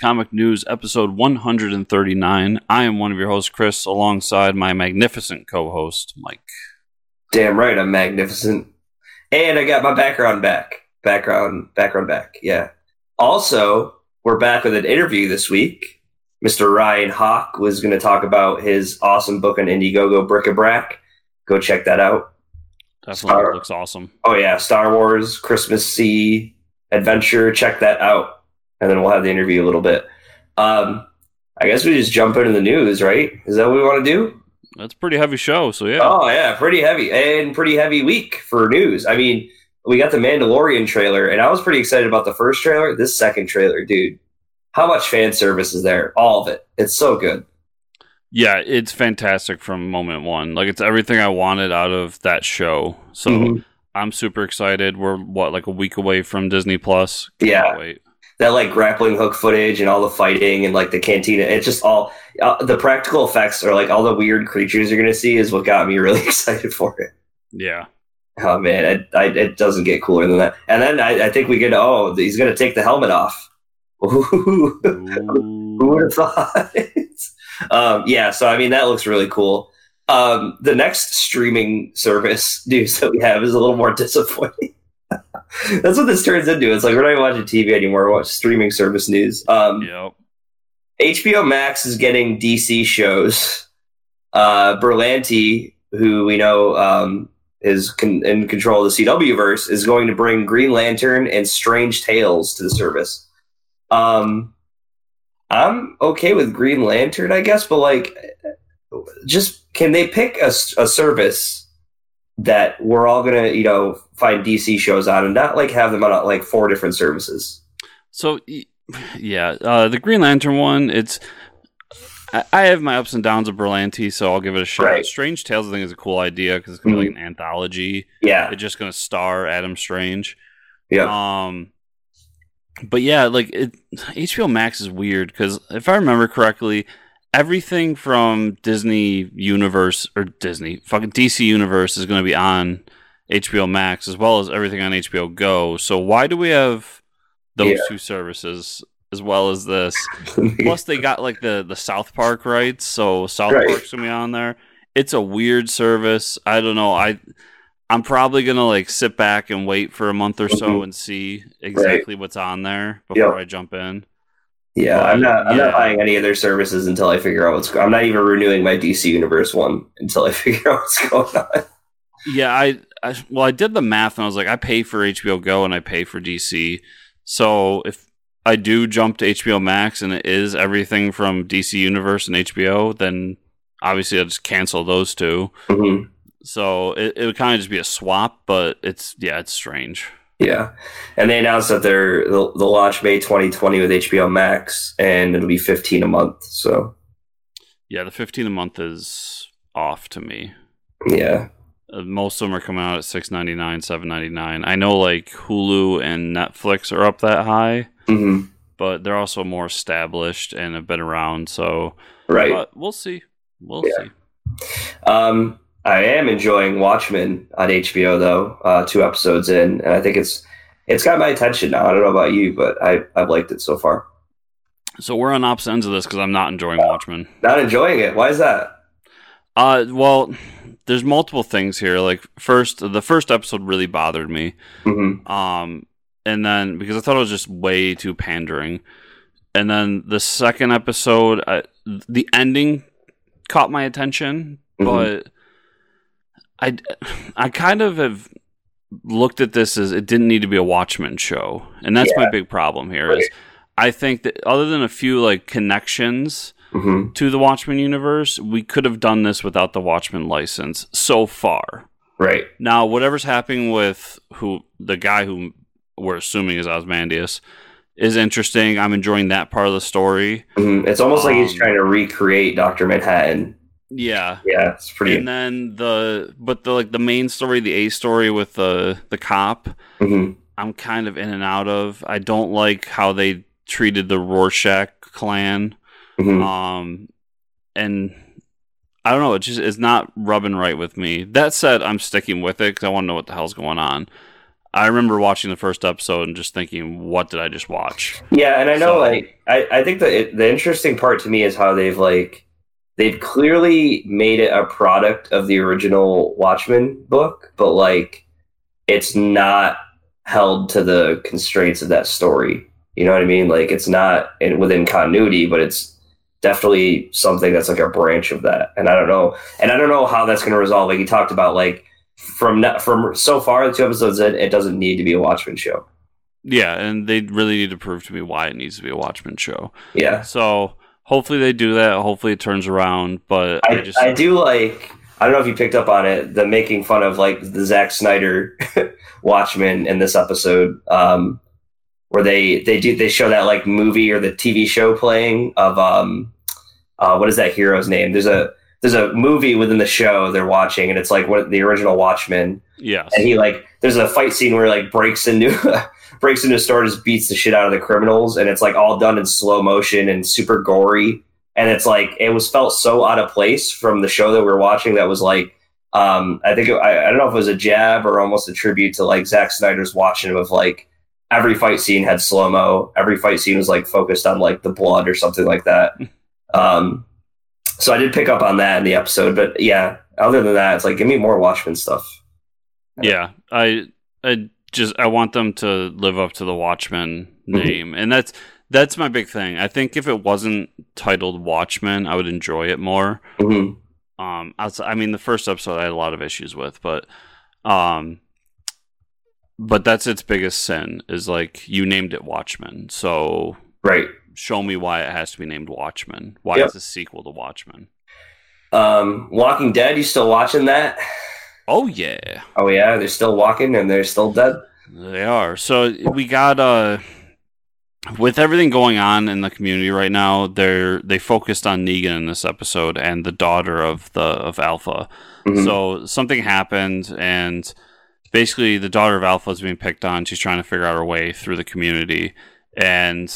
Comic News, episode 139. I am one of your hosts, Chris, alongside my magnificent co host, Mike. Damn right, I'm magnificent. And I got my background back. Background, background back. Yeah. Also, we're back with an interview this week. Mr. Ryan Hawk was going to talk about his awesome book on Indiegogo Bric-a-Brac. Go check that out. Definitely Star- looks awesome. Oh, yeah. Star Wars, Christmas Sea, Adventure. Check that out. And then we'll have the interview a little bit. Um, I guess we just jump into the news, right? Is that what we want to do? That's a pretty heavy show, so yeah. Oh yeah, pretty heavy and pretty heavy week for news. I mean, we got the Mandalorian trailer, and I was pretty excited about the first trailer. This second trailer, dude, how much fan service is there? All of it. It's so good. Yeah, it's fantastic from moment one. Like it's everything I wanted out of that show. So mm-hmm. I'm super excited. We're what like a week away from Disney Plus. Can't yeah. Wait that like grappling hook footage and all the fighting and like the cantina. It's just all uh, the practical effects or like all the weird creatures you're gonna see is what got me really excited for it. Yeah. Oh man, it, I, it doesn't get cooler than that. And then I, I think we get oh he's gonna take the helmet off. Who would have thought? um, yeah, so I mean that looks really cool. Um, the next streaming service news that we have is a little more disappointing. That's what this turns into. It's like we're not watching TV anymore. We're watching streaming service news. Um, yep. HBO Max is getting DC shows. Uh, Berlanti, who we know um, is con- in control of the CW verse, is going to bring Green Lantern and Strange Tales to the service. Um, I'm okay with Green Lantern, I guess, but like, just can they pick a, a service that we're all gonna you know find DC shows on and not like have them on like four different services. So yeah, uh, the Green Lantern one, it's I have my ups and downs of Berlanti, so I'll give it a shot. Right. Strange Tales, I think, is a cool idea because it's gonna mm-hmm. be like an anthology. Yeah, it's just gonna star Adam Strange. Yeah. Um, but yeah, like it, HBO Max is weird because if I remember correctly, everything from Disney Universe or Disney fucking DC Universe is going to be on HBO Max as well as everything on HBO Go. So why do we have those yeah. two services as well as this? Plus, they got like the the South Park rights, so South right. Park's gonna be on there. It's a weird service. I don't know. I I'm probably gonna like sit back and wait for a month or so mm-hmm. and see exactly right. what's on there before yep. I jump in. Yeah, I'm not. I'm yeah. not buying any of their services until I figure out what's. I'm not even renewing my DC Universe one until I figure out what's going on. Yeah, I, I well, I did the math and I was like, I pay for HBO Go and I pay for DC. So if I do jump to HBO Max and it is everything from DC Universe and HBO, then obviously I'll just cancel those 2 mm-hmm. So it, it would kind of just be a swap, but it's yeah, it's strange. Yeah, and they announced that they're they'll, they'll launch May 2020 with HBO Max, and it'll be 15 a month. So, yeah, the 15 a month is off to me. Yeah, uh, most of them are coming out at 6.99, 7.99. I know like Hulu and Netflix are up that high, mm-hmm. but they're also more established and have been around. So, right, we'll see. We'll yeah. see. Um, I am enjoying Watchmen on HBO though. Uh, two episodes in, and I think it's it's got my attention now. I don't know about you, but I I've liked it so far. So we're on opposite ends of this because I'm not enjoying Watchmen. Not enjoying it. Why is that? Uh, well, there's multiple things here. Like first, the first episode really bothered me. Mm-hmm. Um, and then because I thought it was just way too pandering. And then the second episode, uh, the ending caught my attention, mm-hmm. but I, I kind of have looked at this as it didn't need to be a Watchmen show, and that's yeah. my big problem here. Right. Is I think that other than a few like connections mm-hmm. to the Watchmen universe, we could have done this without the Watchmen license so far. Right now, whatever's happening with who the guy who we're assuming is Ozymandias is interesting. I'm enjoying that part of the story. Mm-hmm. It's almost um, like he's um, trying to recreate Doctor Manhattan yeah, yeah, it's pretty. And then the but the like the main story, the A story with the the cop, mm-hmm. I'm kind of in and out of. I don't like how they treated the Rorschach clan, mm-hmm. um, and I don't know. It just it's not rubbing right with me. That said, I'm sticking with it because I want to know what the hell's going on. I remember watching the first episode and just thinking, "What did I just watch?" Yeah, and I know, So- like, I, I think the the interesting part to me is how they've like they've clearly made it a product of the original Watchmen book, but like it's not held to the constraints of that story. You know what I mean? Like, it's not in, within continuity, but it's definitely something that's like a branch of that. And I don't know, and I don't know how that's going to resolve. Like you talked about, like from from so far the two episodes in, it doesn't need to be a Watchmen show. Yeah, and they really need to prove to me why it needs to be a Watchmen show. Yeah. So hopefully they do that. Hopefully it turns around. But I, I, just I do like I don't know if you picked up on it the making fun of like the Zack Snyder Watchmen in this episode um where they they do they show that like movie or the TV show playing of um uh what is that hero's name there's a there's a movie within the show they're watching and it's like what the original Watchmen. Yes, and he like there's a fight scene where he like breaks into breaks into a store and just beats the shit out of the criminals and it's like all done in slow motion and super gory. And it's like it was felt so out of place from the show that we were watching that was like um i think it, I, I don't know if it was a jab or almost a tribute to like Zack Snyder's watching of like every fight scene had slow mo every fight scene was like focused on like the blood or something like that. Um so i did pick up on that in the episode but yeah other than that it's like give me more watchmen stuff yeah. I I just I want them to live up to the Watchmen Mhm. name, and that's that's my big thing. I think if it wasn't titled Watchmen, I would enjoy it more. Mhm. Um, I mean, the first episode I had a lot of issues with, but um, but that's its biggest sin is like you named it Watchmen, so right show me why it has to be named Watchmen. Why Yep. it's a sequel to Watchmen? Um, Walking Dead, you still watching that? Oh yeah, Oh yeah, they're still walking and they're still dead. they are. So we got uh, with everything going on in the community right now, they're they focused on Negan in this episode and the daughter of the of Alpha. Mhm. So something happened, and basically the daughter of Alpha is being picked on. She's trying to figure out her way through the community, and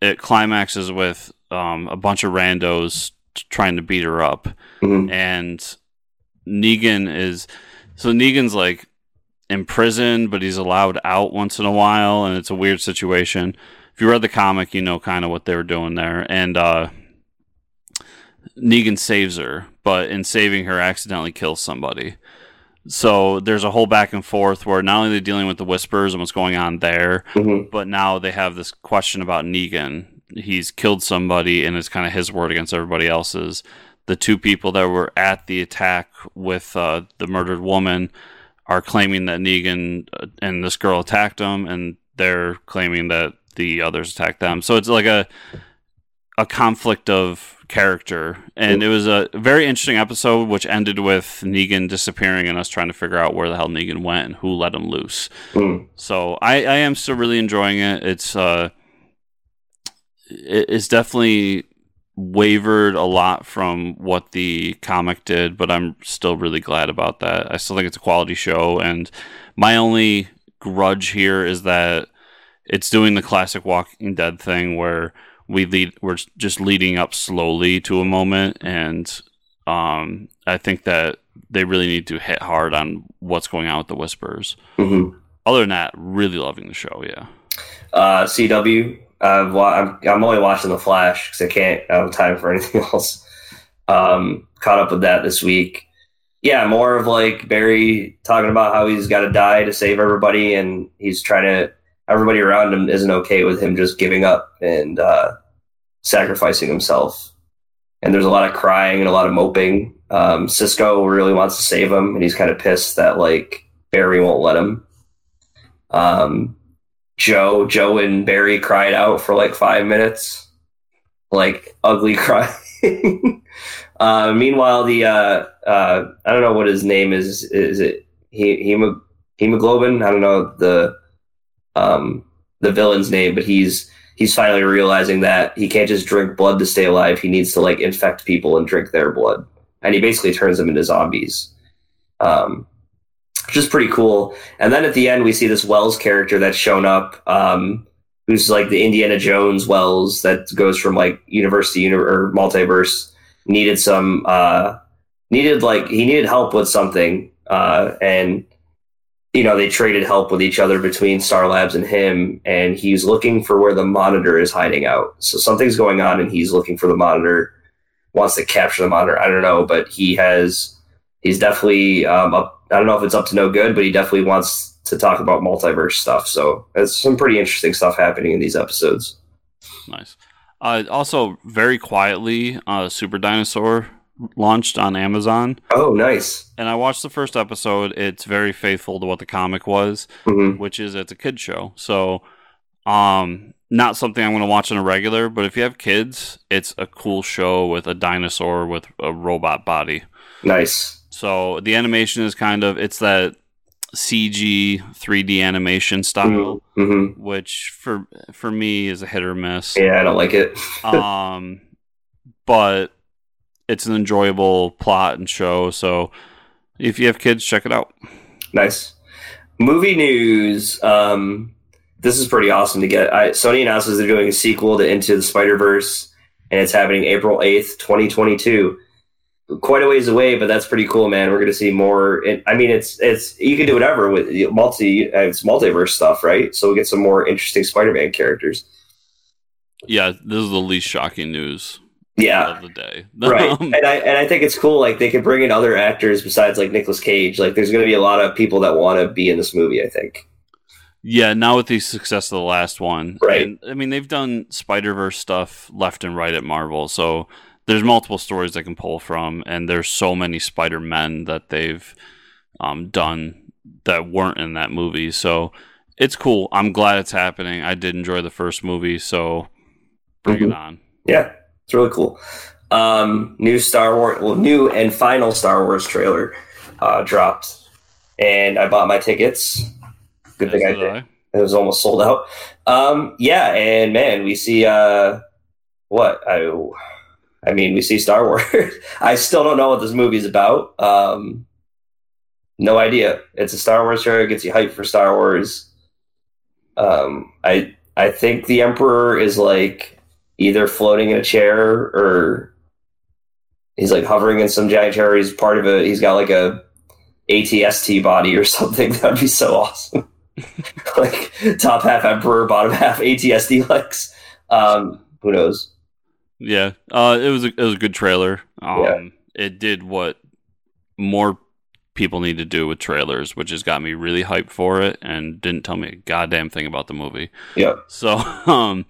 it climaxes with um, a bunch of randos trying to beat her up. Mhm. And Negan is so Negan's like in prison, but he's allowed out once in a while, and it's a weird situation. If you read the comic, you know kind of what they were doing there, and uh, Negan saves her, but in saving her, accidentally kills somebody. So there's a whole back and forth where not only they're they dealing with the whispers and what's going on there, Mhm. but now they have this question about Negan. He's killed somebody, and it's kind of his word against everybody else's. The two people that were at the attack with uh, the murdered woman are claiming that Negan uh, and this girl attacked them, and they're claiming that the others attacked them. So it's like a a conflict of character, and it was a very interesting episode, which ended with Negan disappearing and us trying to figure out where the hell Negan went and who let him loose. Mhm. So I, I am still really enjoying it. It's uh, it, it's definitely wavered a lot from what the comic did, but I'm still really glad about that. I still think it's a quality show, and my only grudge here is that it's doing the classic Walking Dead thing where we lead we're just leading up slowly to a moment, and um, I think that they really need to hit hard on what's going on with the whispers Mhm. other than that, really loving the show. Yeah. Uh, CW. Uh, wa- I'm I'm only watching The Flash because I can't. I don't have time for anything else. Um, caught up with that this week. Yeah, more of like Barry talking about how he's got to die to save everybody, and he's trying to. Everybody around him isn't okay with him just giving up and uh, sacrificing himself. And there's a lot of crying and a lot of moping. Um, Cisco really wants to save him, and he's kind of pissed that like Barry won't let him. Um, Joe, Joe and Barry cried out for like five minutes, like ugly crying. uh, meanwhile, the uh, uh, I don't know what his name is. Is it he, hemo, hemoglobin? I don't know the um, the villain's name, but he's he's finally realizing that he can't just drink blood to stay alive. He needs to like infect people and drink their blood, and he basically turns them into zombies. Um, which is pretty cool. And then at the end, we see this Wells character that's shown up, um, who's like the Indiana Jones Wells that goes from like universe to uni- or multiverse. Needed some, uh, needed like he needed help with something, uh, and you know, they traded help with each other between Star Labs and him, and he's looking for where the monitor is hiding out. So something's going on, and he's looking for the monitor, wants to capture the monitor. I don't know, but he has, he's definitely um, up. I don't know if it's up to no good, but he definitely wants to talk about multiverse stuff. So it's some pretty interesting stuff happening in these episodes. Nice. Uh, also, very quietly, uh, Super Dinosaur launched on Amazon. Oh, nice. And I watched the first episode. It's very faithful to what the comic was, Mhm. which is it's a kid show. So, um, not something I'm going to watch on a regular, but if you have kids, it's a cool show with a dinosaur with a robot body. Nice. So the animation is kind of it's that CG 3D animation style, hmm which for for me is a hit or miss. Yeah, I don't like it. um, but it's an enjoyable plot and show. So if you have kids, check it out. Nice. Movie news. Um, this is pretty awesome to get. I, Sony announces they're doing a sequel to Into the Spider Verse, and it's happening April eighth, twenty twenty two. Quite a ways away, but that's pretty cool, man. We're going to see more. It, I mean, it's it's you can do whatever with multi. It's multiverse stuff, right? So we get some more interesting Spider Man characters. Yeah, this is the least shocking news Yeah, of the day. right Um, and i and i think it's cool like they could bring in other actors besides like Nicolas cage like there's going to be a lot of people that want to be in this movie i think yeah, now with the success of the last one, Right. and, I mean, they've done Spider Verse stuff left and right at Marvel, so there's multiple stories they can pull from, and there's so many Spider Men that they've um, done that weren't in that movie. So it's cool. I'm glad it's happening. I did enjoy the first movie, so bring Mhm. it on. yeah it's really cool. Um new star wars well new and final star wars trailer uh dropped and i bought my tickets. Good thing i did did. It was almost sold out. Um yeah and man we see uh what? I i mean we see star wars. I still don't know what this movie's about. Um no idea. It's a star wars trailer. Gets you hyped for star wars. Um i i think the emperor is like either floating in a chair or he's like hovering in some giant chair. He's part of a he's got like a AT-ST body or something. That'd be so awesome. Like top half emperor bottom half AT-ST legs um who knows? Yeah, uh, it was a, it was a good trailer. Um, Yeah. It did what more people need to do with trailers, which has got me really hyped for it, and didn't tell me a goddamn thing about the movie. yeah. So, um,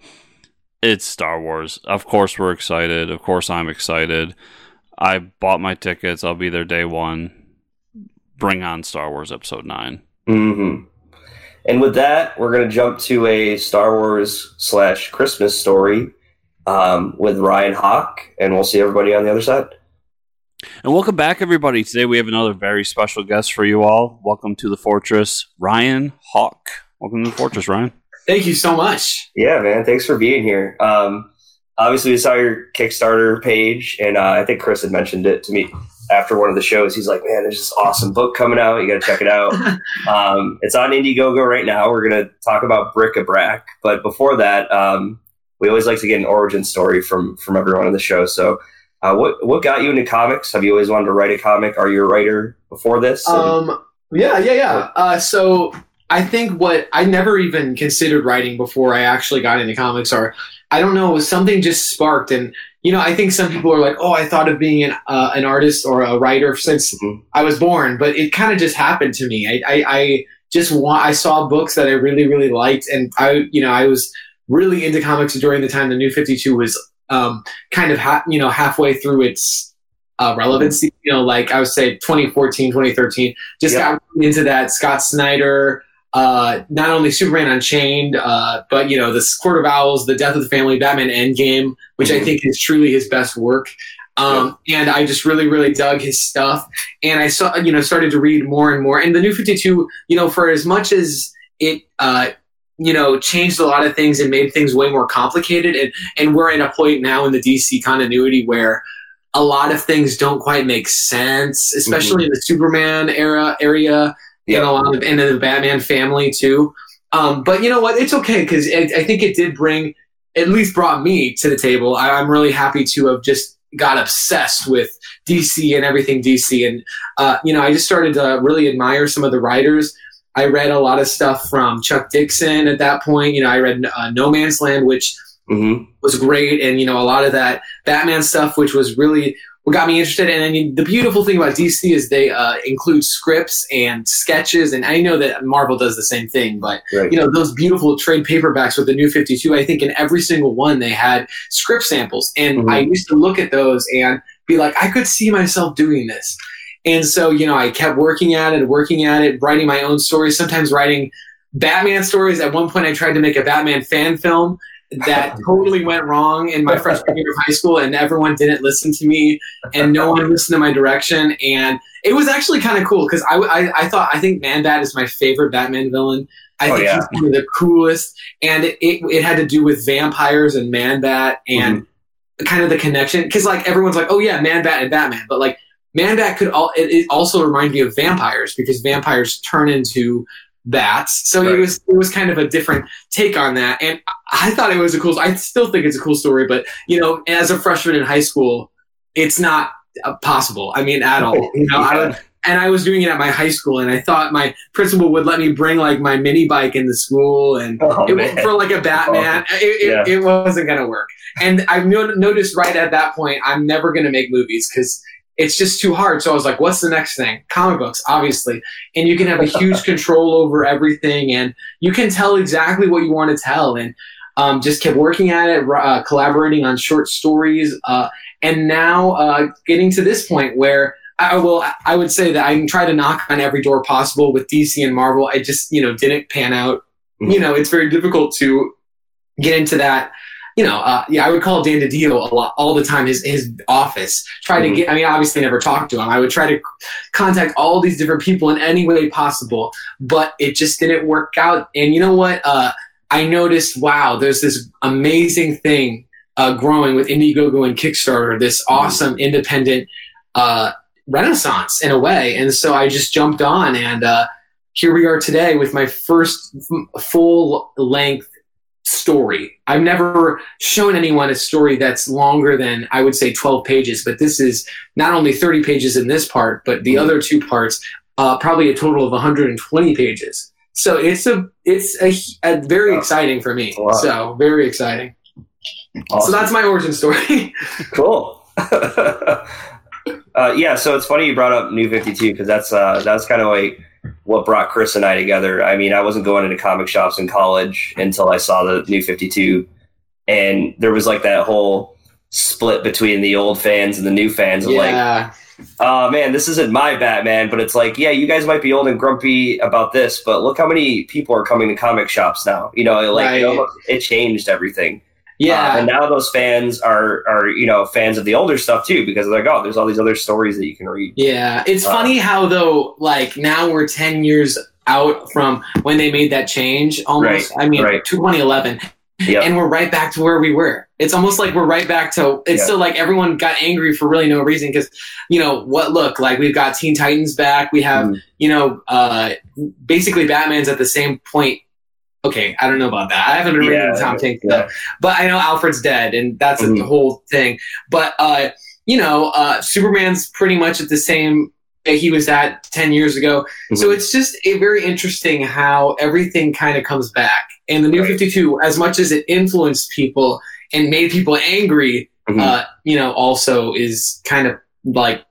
it's Star Wars. Of course, we're excited. Of course, I'm excited. I bought my tickets. I'll be there day one. Bring on Star Wars Episode Nine. hmm And with that, we're going to jump to a Star Wars slash Christmas story um, with Ryan Hawk, and we'll see everybody on the other side. And welcome back, everybody. Today we have another very special guest for you all. Welcome to the Fortress, Ryan Hawk. Welcome to the Fortress, Ryan. Thank you so much. Yeah, man. Thanks for being here. Um, obviously, we saw your Kickstarter page, and uh, I think Chris had mentioned it to me after one of the shows. He's like, "Man, there's this awesome book coming out. You got to check it out." um, it's on Indiegogo right now. We're gonna talk about bric-a-brac, but before that, um, we always like to get an origin story from from everyone on the show. So, uh, what what got you into comics? Have you always wanted to write a comic? Are you a writer before this? And- Um, yeah, yeah, yeah. Uh, so I think what I never even considered writing before I actually got into comics, or I don't know, something just sparked. And you know, I think some people are like, "Oh, I thought of being an uh, an artist or a writer since Mhm. I was born," but it kind of just happened to me. I, I, I just want. I saw books that I really, really liked, and I, you know, I was really into comics during the time the New Fifty Two was um, kind of ha- you know halfway through its uh, relevancy. You know, like I would say 2014, 2013, just Yeah. got into that. Scott Snyder, uh, not only Superman Unchained, uh, but you know the Court of Owls, the Death of the Family, Batman Endgame, which I Mhm. think is truly his best work. Um, And I just really, really dug his stuff. And I saw, you know, started to read more and more. And the New Fifty Two, you know, for as much as it, uh, you know, changed a lot of things and made things way more complicated. And and we're in a point now in the DC continuity where a lot of things don't quite make sense, especially in the Superman era area And a lot of and in the Batman family too. Um, but you know what? It's okay because I, I think it did bring, at least brought me to the table. I, I'm really happy to have just got obsessed with DC and everything DC, and uh, you know, I just started to really admire some of the writers. I read a lot of stuff from Chuck Dixon at that point. You know, I read uh, No Man's Land, which hmm was great, and you know, a lot of that Batman stuff, which was really what got me interested. And I mean, the beautiful thing about DC is they uh, include scripts and sketches, and I know that Marvel does the same thing, but Right. you know, those beautiful trade paperbacks with the New Fifty Two. I think in every single one they had script samples, and Mhm. I used to look at those and be like, I could see myself doing this. And so, you know, I kept working at it, working at it, writing my own stories, sometimes writing Batman stories. At one point, I tried to make a Batman fan film that totally went wrong in my freshman year of high school, and everyone didn't listen to me, and no one listened to my direction. And it was actually kind of cool because I, I, I thought, I think Man Bat is my favorite Batman villain. I Oh, think yeah. he's one of the coolest, and it, it, it had to do with vampires and Man Bat and Mm-hmm. kind of the connection because like everyone's like, oh yeah, Man Bat and Batman, but like Man Bat could all it, it also remind me of vampires because vampires turn into bats. So Right. it was it was kind of a different take on that, and I thought it was a cool. I still think it's a cool story, but you know, as a freshman in high school, it's not uh, possible. I mean, at all. You know, I would, and I was doing it at my high school, and I thought my principal would let me bring like my mini bike into school, and Oh, it, for like a Batman. It, it, Yeah. it wasn't going to work. And I no- noticed right at that point, I'm never going to make movies because it's just too hard. So I was like, what's the next thing? Comic books, obviously. And you can have a huge control over everything and you can tell exactly what you want to tell. And um, just kept working at it, uh, collaborating on short stories. Uh, and now uh, getting to this point where I will, I would say that I try to knock on every door possible with DC and Marvel. I just, you know, didn't pan out. You know, it's very difficult to get into that. You know, uh, yeah, I would call Dan DiDio a lot all the time. His his office. Try Mhm. to get. I mean, obviously, never talked to him. I would try to contact all these different people in any way possible, but it just didn't work out. And you know what? Uh, I noticed. Wow, there's this amazing thing uh, growing with Indiegogo and Kickstarter. This awesome independent uh, renaissance in a way. And so I just jumped on, and uh, here we are today with my first full length story. I've never shown anyone a story that's longer than I would say 12 pages, but this is not only 30 pages in this part, but the Mhm. other two parts, uh, probably a total of 120 pages. So it's a it's a, a very Wow. exciting for me. Wow. So very exciting. Awesome. So that's my origin story. cool. uh, yeah, so it's funny you brought up New Fifty Two because that's uh, that's kind of like what brought Chris and I together. I mean, I wasn't going into comic shops in college until I saw the New Fifty Two, and there was like that whole split between the old fans and the new fans. Of like, oh man, this isn't my Batman, but it's like, yeah, you guys might be old and grumpy about this, but look how many people are coming to comic shops now. You know, like Right. it, almost, it changed everything. Yeah. Uh, and now those fans are are you know fans of the older stuff too because they're like, oh, there's all these other stories that you can read. Yeah, it's Uh, funny how though, like now we're ten years out from when they made that change. Almost, I mean, right. 2011, Yep. and we're right back to where we were. It's almost like we're right back to. It's Yeah. still like everyone got angry for really no reason because, you know, what look like we've got Teen Titans back. We have, Mm. you know, uh, basically Batman's at the same point. Okay, I don't know about that. I haven't been reading Yeah, the Tom King yeah. but I know Alfred's dead, and that's a Mhm. whole thing. But uh, you know, uh, Superman's pretty much at the same that he was at 10 years ago. So Mhm. it's just a very interesting how everything kind of comes back. And the New Right. 52, as much as it influenced people and made people angry, Mhm. uh, you know, also is kind of like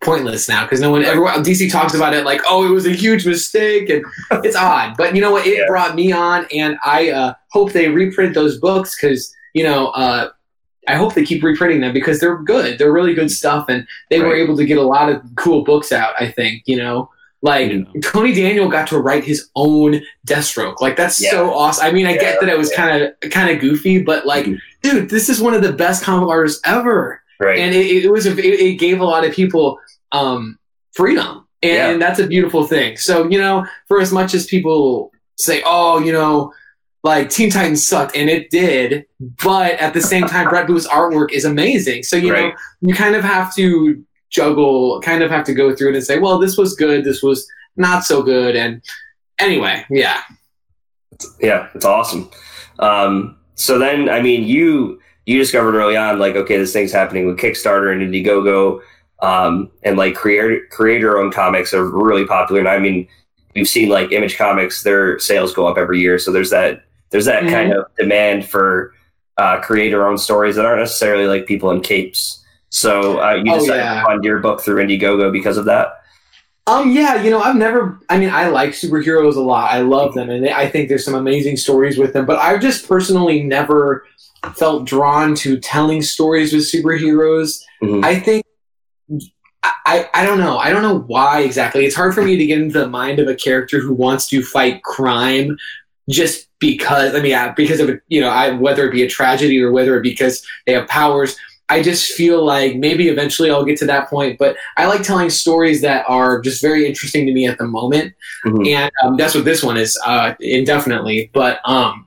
pointless now because no one everyone DC talks about it like oh it was a huge mistake and it's odd but you know what? It Yeah. brought me on and I uh, hope they reprint those books because you know uh, I hope they keep reprinting them because they're good. They're really good stuff and they were able to get a lot of cool books out I think you know? Like Yeah. Tony Daniel got to write his own Deathstroke. Like that's Yeah. so awesome. I mean I get that it was kind of kind of goofy but like Mhm. dude this is one of the best comic artists ever right. and it, it was a, it, it gave a lot of people um, freedom, and, Yeah. that's a beautiful thing. So you know, for as much as people say, "Oh, you know," like Teen Titans sucked, and it did, but at the same time, Brett Booth's artwork is amazing. So you know, you kind of have to juggle, kind of have to go through it and say, "Well, this was good, this was not so good," and anyway, yeah, yeah, it's awesome. Um, so then, I mean, you you discovered early on, like, okay, this thing's happening with Kickstarter and Indiegogo, um, and like creator creator owned comics are really popular. And I mean, we've seen like Image Comics, their sales go up every year. So there's that there's that Mhm. kind of demand for uh, creator owned stories that aren't necessarily like people in capes. So uh, you Oh, decided yeah. to fund your book through Indiegogo because of that. Um, yeah, you know, I've never. I mean, I like superheroes a lot. I love them, and I think there's some amazing stories with them. But I've just personally never felt drawn to telling stories with superheroes. Mhm. I think. I, I don't know. I don't know why exactly. It's hard for me to get into the mind of a character who wants to fight crime just because. I mean, yeah, because of you know, I, whether it be a tragedy or whether it be because they have powers. I just feel like maybe eventually I'll get to that point, but I like telling stories that are just very interesting to me at the moment, Mhm. and um, that's what this one is, uh, indefinitely. But um,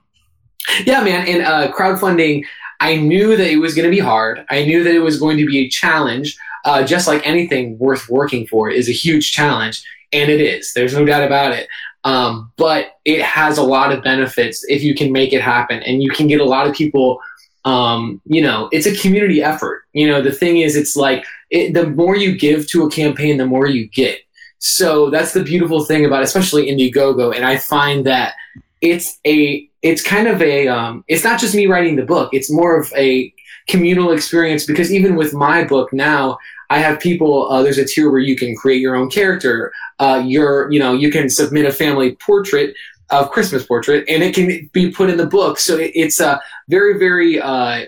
yeah, man, and uh, crowdfunding, I knew that it was going to be hard. I knew that it was going to be a challenge. Uh, just like anything worth working for is a huge challenge, and it is. There's no doubt about it. Um, but it has a lot of benefits if you can make it happen, and you can get a lot of people um, you know, it's a community effort. You know, the thing is, it's like it, the more you give to a campaign, the more you get. So that's the beautiful thing about, especially Indiegogo. And I find that it's a, it's kind of a, um, it's not just me writing the book. It's more of a communal experience because even with my book now, I have people. Uh, there's a tier where you can create your own character. Uh, you're, you know, you can submit a family portrait of Christmas portrait, and it can be put in the book. So it, it's a very, very uh,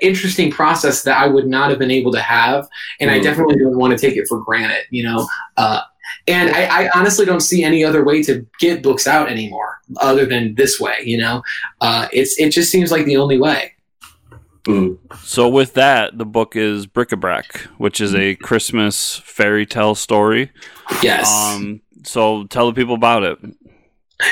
interesting process that I would not have been able to have, and I Mhm. definitely don't want to take it for granted. You know, uh, and I, I honestly don't see any other way to get books out anymore other than this way. You know, uh, it's it just seems like the only way. Mhm. So with that, the book is Bric-a-Brac, which is a Christmas fairy tale story. Yes. Um, so tell the people about it.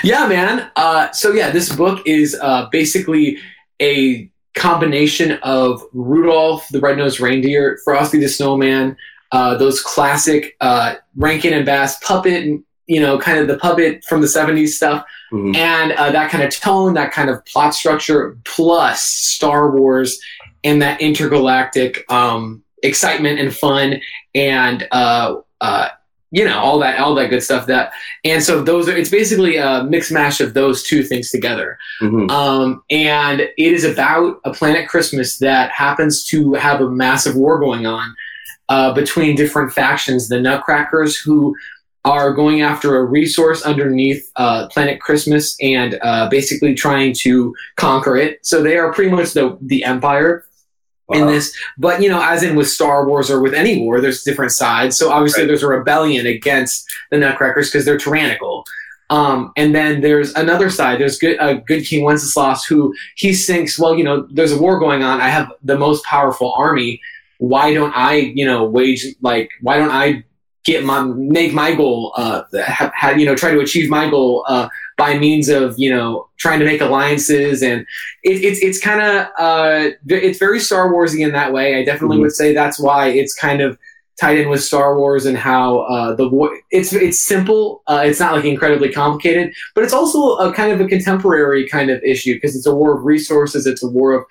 Yeah, man. Uh, so yeah, this book is uh, basically a combination of Rudolph the Red-Nosed Reindeer, Frosty the Snowman, uh, those classic uh, Rankin and Bass puppet, you know, kind of the puppet from the '70s stuff, Mhm. and uh, that kind of tone, that kind of plot structure, plus Star Wars and that intergalactic um, excitement and fun, and uh, uh, you know all that all that good stuff. That and so those are it's basically a mix mash of those two things together. Mhm. Um, and it is about a planet Christmas that happens to have a massive war going on uh, between different factions. The Nutcrackers, who are going after a resource underneath uh, planet Christmas and uh, basically trying to conquer it. So they are pretty much the the Empire in this. But you know, as in with Star Wars or with any war, there's different sides. So obviously, Right. there's a rebellion against the Nutcrackers because they're tyrannical. Um, and then there's another side. There's good, uh, good King Wenceslas who he thinks, well, you know, there's a war going on. I have the most powerful army. Why don't I, you know, wage like? Why don't I get my make my goal? Uh, ha, ha, you know, try to achieve my goal uh, by means of you know trying to make alliances and it, it's it's kind of uh, it's very Star Warsy in that way. I definitely Mhm. would say that's why it's kind of tied in with Star Wars and how uh, the war. It's it's simple. Uh, it's not like incredibly complicated, but it's also a kind of a contemporary kind of issue because it's a war of resources. It's a war of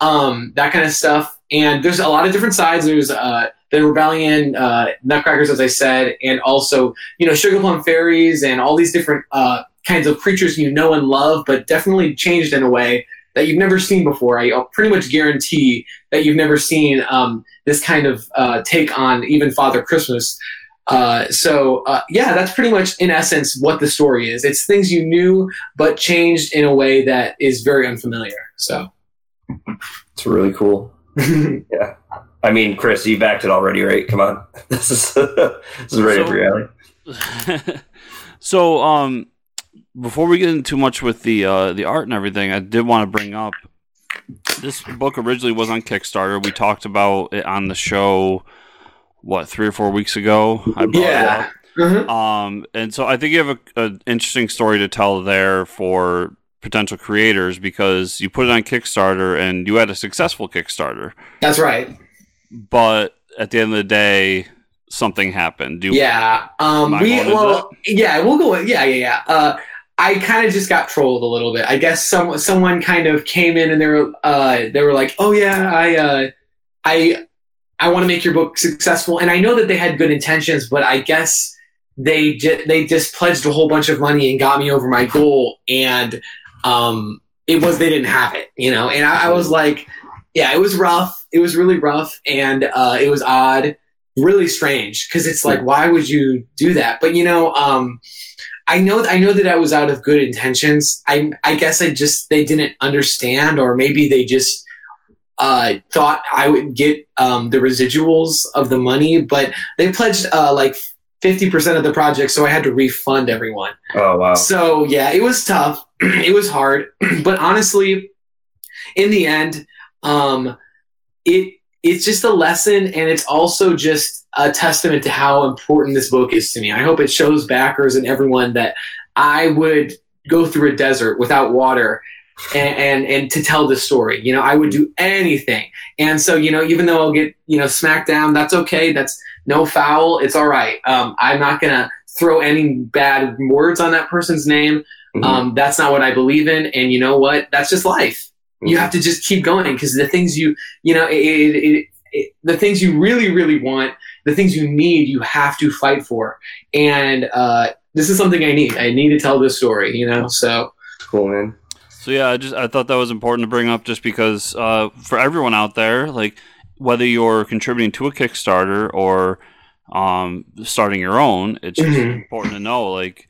um, that kind of stuff. And there's a lot of different sides. There's uh, the rebellion, uh, Nutcrackers, as I said, and also you know Sugar Plum Fairies and all these different uh, kinds of creatures you know and love, but definitely changed in a way that you've never seen before. I I'll pretty much guarantee that you've never seen um, this kind of uh, take on even Father Christmas. Uh, so uh, yeah, that's pretty much in essence what the story is. It's things you knew but changed in a way that is very unfamiliar. So It's really cool. Yeah. I mean, Chris, you backed it already, right? Come on. This is this is right So- up your alley. so, um, before we get into too much with the uh, the art and everything, I did want to bring up this book originally was on Kickstarter. We talked about it on the show, what three or four weeks ago. I Yeah. it Mhm. Um, and so I think you have a, an interesting story to tell there for potential creators because you put it on Kickstarter and you had a successful Kickstarter, that's right. But at the end of the day, something happened. Do Yeah. Um, we well, yeah, we'll go. Yeah, yeah, yeah. Uh, I kind of just got trolled a little bit. I guess some someone kind of came in and they were uh, they were like, "Oh yeah, I uh, I I want to make your book successful." And I know that they had good intentions, but I guess they ju- they just pledged a whole bunch of money and got me over my goal, and um, it was they didn't have it, you know. And I, I was like, yeah, it was rough. It was really rough, and uh, it was odd, really strange because it's like, why would you do that? But you know, um, I know I know that I was out of good intentions. I I guess I just they didn't understand, or maybe they just uh, thought I would get um, the residuals of the money, but they pledged uh, like fifty percent of the project, so I had to refund everyone. Oh wow. So yeah, it was tough. it was hard, but honestly, in the end, um, it it's just a lesson, and it's also just a testament to how important this book is to me. I hope it shows backers and everyone that I would go through a desert without water. And, and and to tell this story, you know, I would do anything. And so, you know, even though I'll get you know smacked down, that's okay. That's no foul. It's all right. Um, I'm not gonna throw any bad words on that person's name. Mhm. Um, that's not what I believe in. And you know what? That's just life. You have to just keep going because the things you, you know, it, it, it, it, the things you really, really want, the things you need, you have to fight for. And uh, this is something I need. I need to tell this story, you know? So, cool, man. So yeah, I just I thought that was important to bring up just because uh, for everyone out there, like whether you're contributing to a Kickstarter or um, starting your own, it's just Mhm. important to know like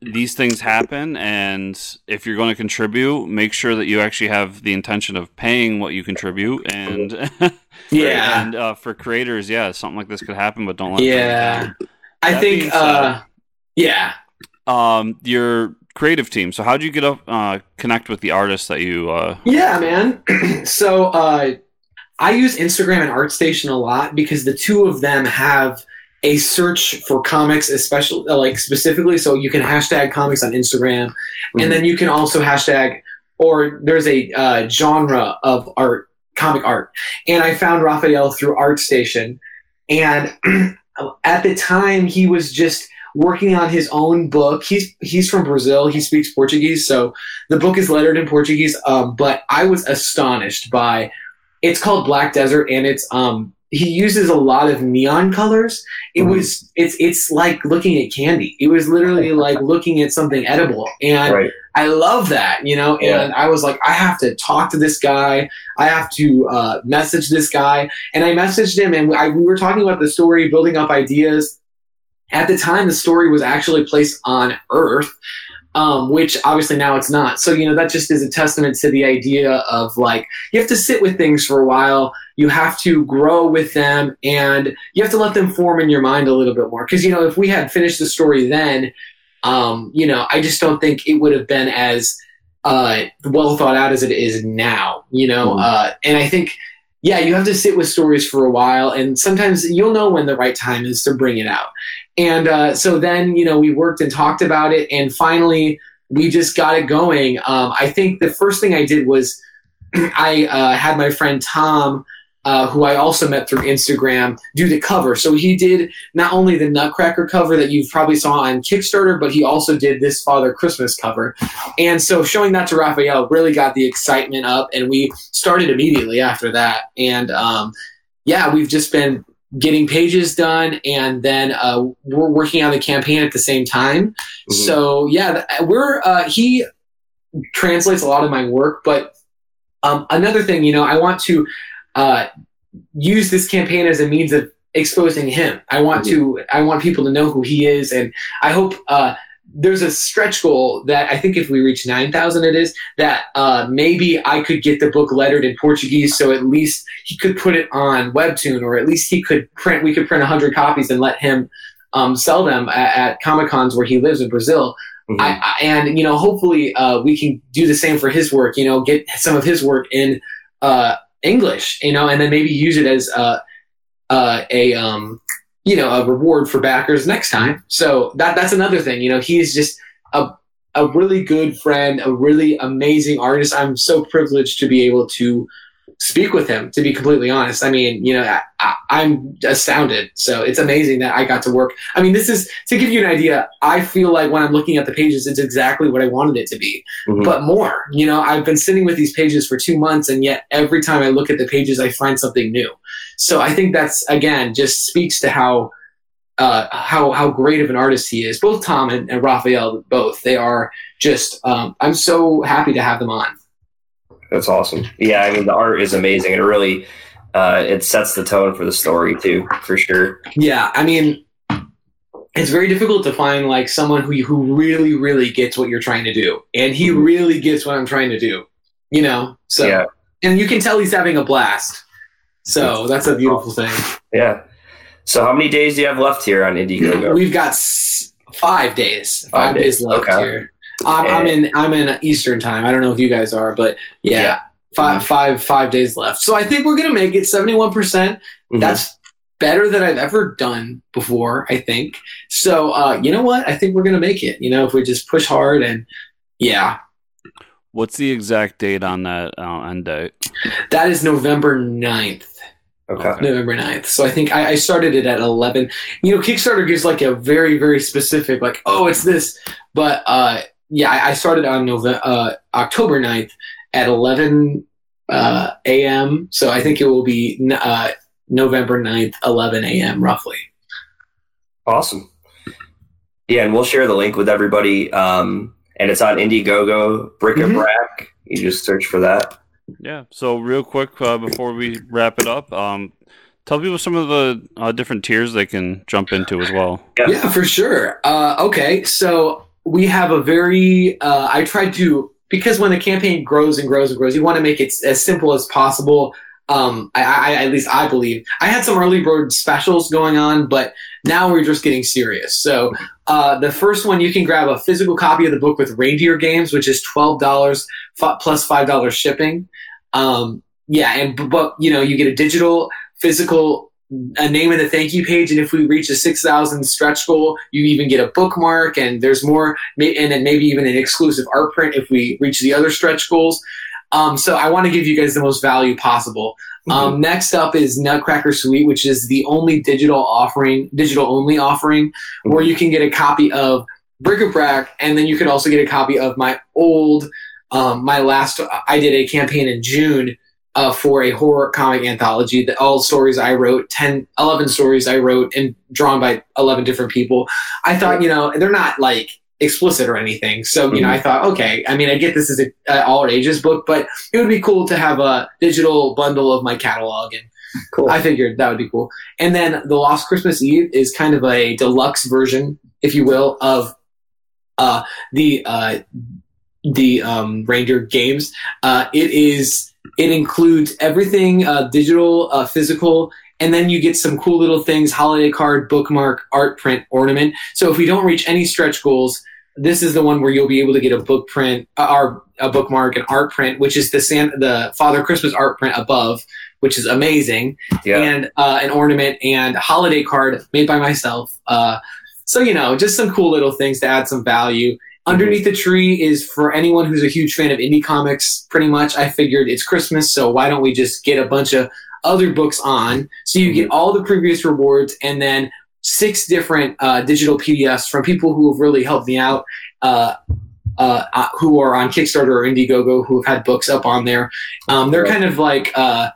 these things happen, and if you're going to contribute, make sure that you actually have the intention of paying what you contribute. And yeah. and uh, for creators, yeah, something like this could happen, but don't let it bring you Yeah. I That think, uh, yeah. um, your creative team. So how would you get up uh, connect with the artists that you? Uh, Yeah, man. so uh, I use Instagram and ArtStation a lot because the two of them have a search for comics, especially uh, like specifically. So you can hashtag comics on Instagram, Mhm. and then you can also hashtag or there's a uh, genre of art, comic art, and I found Raphael through ArtStation, and at the time he was just working on his own book. He's he's from Brazil. He speaks Portuguese, so the book is lettered in Portuguese. Um, but I was astonished by. It's called Black Desert, and it's um he uses a lot of neon colors. It Mhm. was it's it's like looking at candy. It was literally like looking at something edible, and Right. I love that, you know. Yeah. And I was like, I have to talk to this guy. I have to uh, message this guy, and I messaged him, and I, we were talking about the story, building up ideas. At the time, the story was actually placed on Earth, um, which obviously now it's not. So you know that just is a testament to the idea of like you have to sit with things for a while. You have to grow with them, and you have to let them form in your mind a little bit more. Because you know, if we had finished the story then, um, you know, I just don't think it would have been as uh, well thought out as it is now. You know, Mhm. uh, and I think, yeah, you have to sit with stories for a while, and sometimes you'll know when the right time is to bring it out. And uh, so then, you know, we worked and talked about it, and finally, we just got it going. Um, I think the first thing I did was I uh, had my friend Tom. Uh, who I also met through Instagram, do the cover. So he did not only the Nutcracker cover that you probably saw on Kickstarter, but he also did this Father Christmas cover. And so showing that to Raphael really got the excitement up, and we started immediately after that. And um, yeah, we've just been getting pages done, and then uh, we're working on the campaign at the same time. Mhm. So yeah, we're uh, he translates a lot of my work, but um, another thing, you know, I want to uh, use this campaign as a means of exposing him. I want to I want people to know who he is, and I hope uh, there's a stretch goal that I think if we reach nine thousand, it is that uh, maybe I could get the book lettered in Portuguese, so at least he could put it on Webtoon, or at least he could print. We could print hundred copies and let him um, sell them at, at Comic Cons where he lives in Brazil. Mhm. I, I, and you know, hopefully, uh, we can do the same for his work. You know, get some of his work in uh, English. You know, and then maybe use it as uh, uh, a um, you know a reward for backers next time. So that that's another thing. You know, he's just a a really good friend, a really amazing artist. I'm so privileged to be able to speak with him. To be completely honest, I mean, you know, I, I'm astounded. So it's amazing that I got to work. I mean, this is to give you an idea. I feel like when I'm looking at the pages, it's exactly what I wanted it to be, Mhm. but more. You know, I've been sitting with these pages for two months, and yet every time I look at the pages, I find something new. So I think that's again just speaks to how uh, how how great of an artist he is. Both Tom and, and Raphael, both they are just. Um, I'm so happy to have them on. That's awesome. Yeah, I mean the art is amazing. It really uh, it sets the tone for the story too, for sure. Yeah, I mean, it's very difficult to find like someone who who really really gets what you're trying to do, and he Mhm. really gets what I'm trying to do. You know, so yeah, and you can tell he's having a blast. So that's a beautiful thing. yeah. So how many days do you have left here on Indiegogo? We've got s- five days. Five, Five days, days, left okay. here. I'm, I'm in. I'm in Eastern time. I don't know if you guys are, but yeah, Yeah. five five five days left. So I think we're gonna make it. Seventy one percent. Mhm. That's better than I've ever done before. I think. So uh, you know what? I think we're gonna make it. You know, if we just push hard and yeah, What's the exact date on that uh, end date? that is November 9th. Okay. November 9th. So I think I, I started it at 11. You know, Kickstarter gives like a very, very specific, like, oh, it's this. But uh, yeah, I, I started on November, uh, October 9th at 11 uh, a.m. So I think it will be uh, November 9th, 11 a.m. roughly. Awesome. Yeah, and we'll share the link with everybody. Um, and it's on Indiegogo, Bric-a-Brac. You just search for that. Yeah. So real quick uh, before we wrap it up, um, tell people some of the uh, different tiers they can jump into as well. Yeah. Yeah, for sure. Uh, okay, so we have a very. Uh, I tried to because when the campaign grows and grows and grows, you want to make it as simple as possible. Um, I, I, at least I believe I had some early bird specials going on, but now we're just getting serious. So uh, the first one, you can grab a physical copy of the book with Reindeer Games, which is twelve dollars plus five dollars shipping. Um, yeah, and but you know you get a digital physical a name in the thank you page, and if we reach a six thousand stretch goal, you even get a bookmark, and there's more, and then maybe even an exclusive art print if we reach the other stretch goals. Um, so I want to give you guys the most value possible. Um, next up is Nutcracker Suite, which is the only digital offering, digital only offering, where you can get a copy of Bric-a-Brac, and then you can also get a copy of my old, um, my last. I did a campaign in June uh, for a horror comic anthology. That all stories I wrote, 10, 11 stories I wrote, and drawn by eleven different people. I thought, you know, they're not like explicit or anything. So, you know, I thought, okay, I mean, I get this is a, a all ages book, but it would be cool to have a digital bundle of my catalog and Cool. I figured that would be cool. And then The Lost Christmas Eve is kind of a deluxe version, if you will, of uh, the uh, the um, Reindeer games. Uh, it is it includes everything uh, digital, uh, physical, and then you get some cool little things: holiday card, bookmark, art print, ornament. So if we don't reach any stretch goals, this is the one where you'll be able to get a book print, uh, or a bookmark, an art print, which is the San- the Father Christmas art print above, which is amazing Yeah. and uh, an ornament and a holiday card made by myself. Uh, so you know, just some cool little things to add some value. Underneath the tree is for anyone who's a huge fan of indie comics. Pretty much, I figured it's Christmas, so why don't we just get a bunch of other books on? So you get all the previous rewards and then six different uh, digital PDFs from people who have really helped me out. Uh, uh, uh, who are on Kickstarter or Indiegogo who have had books up on there. Um, they're kind of like uh,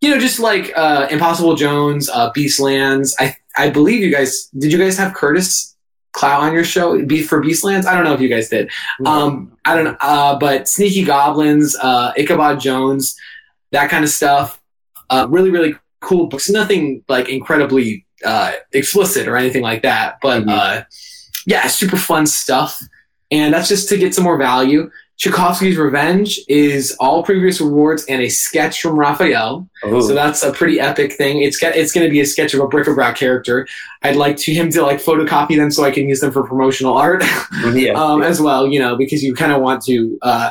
you know, just like uh, Impossible Jones, uh, Beastlands. I I believe you guys did. You guys have Curtis Clow on your show Be for Beastlands? I don't know if you guys did. Um, I don't know, uh, but Sneaky Goblins, uh, Ichabod Jones, that kind of stuff. Uh, really, really cool books. Nothing like incredibly uh, explicit or anything like that, but Mhm. uh, yeah, super fun stuff. And that's just to get some more value. Tchaikovsky's Revenge is all previous rewards and a sketch from Raphael. Ooh. So that's a pretty epic thing. It's got, it's going to be a sketch of a bric-a-brac character. I'd like to him to like photocopy them so I can use them for promotional art yeah. um, as well. You know, because you kind of want to uh,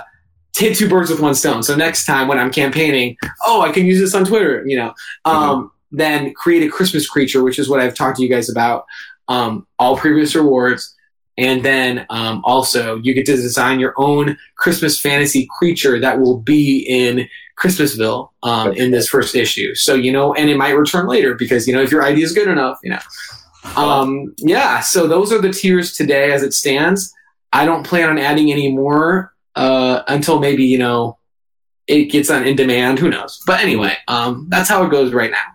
hit two birds with one stone. So next time when I'm campaigning, oh, I can use this on Twitter. You know, um, then create a Christmas creature, which is what I've talked to you guys about. Um, all previous rewards. And then um, also, you get to design your own Christmas fantasy creature that will be in Christmasville um, in this first issue. So you know, and it might return later because you know if your idea is good enough, you know. Um, yeah, so those are the tiers today as it stands. I don't plan on adding any more uh, until maybe you know it gets on in demand. Who knows? But anyway, um, that's how it goes right now.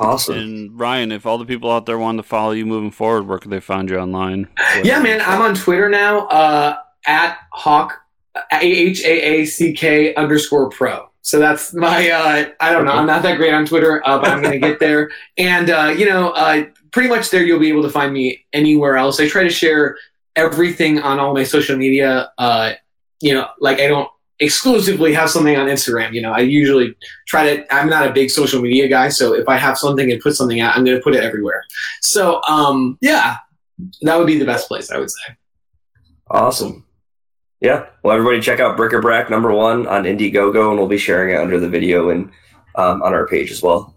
Awesome. And Ryan, if all the people out there wanted to follow you moving forward, where could they find you online? Yeah, man, I'm on Twitter now uh, at Hawk A H A A C K underscore pro. So that's my. Uh, I don't know. I'm not that great on Twitter, uh, but I'm going to get there. And uh, you know, uh, pretty much there you'll be able to find me anywhere else. I try to share everything on all my social media. Uh, you know, like I don't exclusively have something on Instagram. You know, I usually try to. I'm not a big social media guy, so if I have something and put something out, I'm going to put it everywhere. So, um, yeah, that would be the best place, I would say. Awesome. Yeah. Well, everybody check out Bric-a-Brac number one on Indiegogo, and we'll be sharing it under the video and um, on our page as well.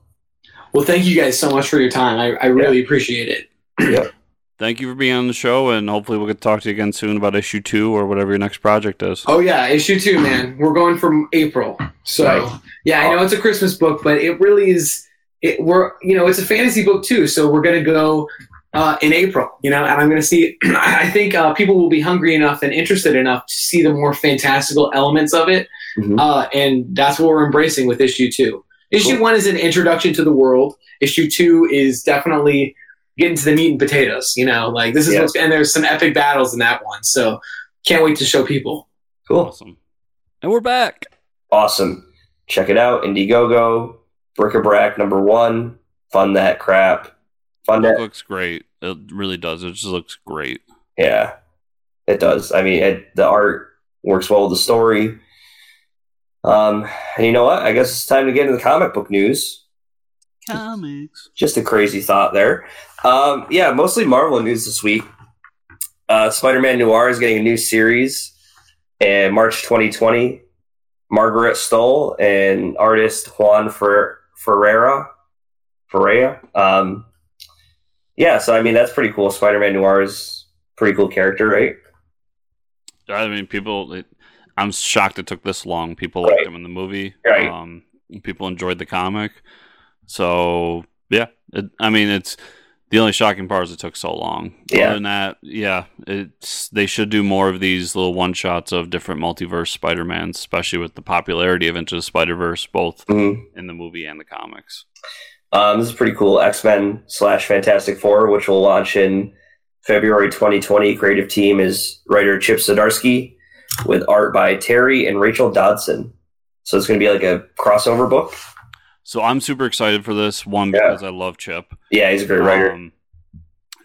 Well, thank you guys so much for your time. I, I really appreciate it. Thank you for being on the show, and hopefully we'll get to talk to you again soon about issue two or whatever your next project is. Oh yeah, issue two, man. We're going from April. So Right. yeah, I know it's a Christmas book, but it really is. It we're you know it's a fantasy book too, so we're gonna go uh, in April. You know, and I'm gonna see. I think uh, people will be hungry enough and interested enough to see the more fantastical elements of it, Mhm. uh, and that's what we're embracing with issue two. Issue Cool. one is an introduction to the world. Issue two is definitely getting to the meat and potatoes. You know, like this is Yeah. what's and there's some epic battles in that one. So can't wait to show people. Cool. Awesome. And we're back. Awesome. Check it out. Indiegogo, Bric-a-Brac number one. Fund that crap. Fund It it. looks great. It really does. It just looks great. Yeah, it does. I mean, it, the art works well with the story. Um, and you know what? I guess it's time to get into the comic book news. Comics. Just a crazy thought there. Um, yeah, mostly Marvel news this week. Uh, Spider-Man Noir is getting a new series in March 2020. Margaret Stohl and artist Juan Fer- Ferreyra. Ferreyra. Um, yeah, so I mean that's pretty cool. Spider-Man Noir is a pretty cool character, right? I mean, people. It, I'm shocked it took this long. People liked Right. him in the movie. Right. Um, people enjoyed the comic. So yeah, it, I mean, it's the only shocking part is it took so long. Yeah. Other than that, yeah, it's they should do more of these little one shots of different multiverse Spider Mans, especially with the popularity of Into the Spider Verse, both Mhm. in the movie and the comics. Um, this is pretty cool. X Men slash Fantastic Four, which will launch in February 2020. Creative team is writer Chip Zdarsky with art by Terry and Rachel Dodson. So it's going to be like a crossover book. So I'm super excited for this. One Yeah. because I love Chip. Yeah, he's a great writer. Um,